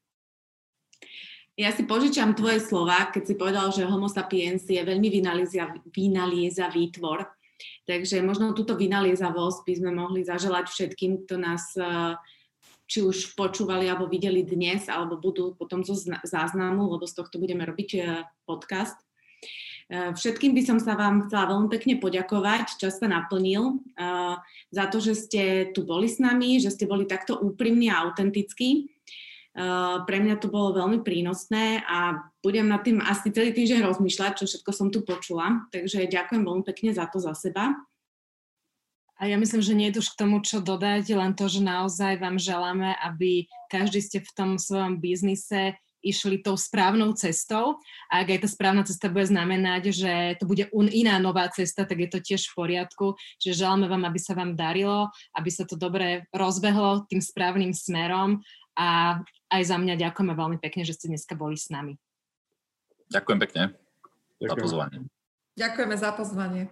Ja si požičam tvoje slova, keď si povedal, že homo sapiens je veľmi vynaliezavý tvor. Takže možno túto vynaliezavosť by sme mohli zaželať všetkým, kto nás eh, či už počúvali alebo videli dnes, alebo budú potom zo záznamu, lebo z tohto budeme robiť eh, podcast. Eh, všetkým by som sa vám chcela veľmi pekne poďakovať, čas sa naplnil, eh, za to, že ste tu boli s nami, že ste boli takto úprimní a autentickí. Eh, pre mňa to bolo veľmi prínosné a budem nad tým asi celý týždeň rozmýšľať, čo všetko som tu počula. Takže ďakujem veľmi pekne za to za seba. A ja myslím, že nie je už k tomu, čo dodať, len to, že naozaj vám želáme, aby každý ste v tom svojom biznise išli tou správnou cestou. A ak aj tá správna cesta bude znamenať, že to bude iná nová cesta, tak je to tiež v poriadku. Čiže želáme vám, aby sa vám darilo, aby sa to dobre rozbehlo tým správnym smerom a aj za mňa ďakujeme veľmi pekne, že ste dneska boli s nami. Ďakujem pekne Ďakujem. za pozvanie. Ďakujeme za pozvanie.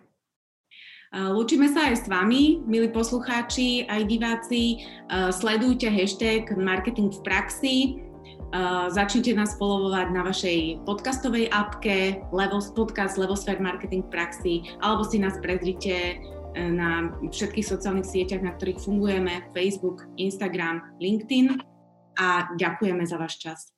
Lúčime sa aj s vami, milí poslucháči, aj diváci. Sledujte hashtag marketing v praxi Uh, začnite nás followovať na vašej podcastovej appke Levels Podcast, Levosphere Marketing Praxi, alebo si nás prezrite uh, na všetkých sociálnych sieťach, na ktorých fungujeme, Facebook, Instagram, LinkedIn a ďakujeme za váš čas.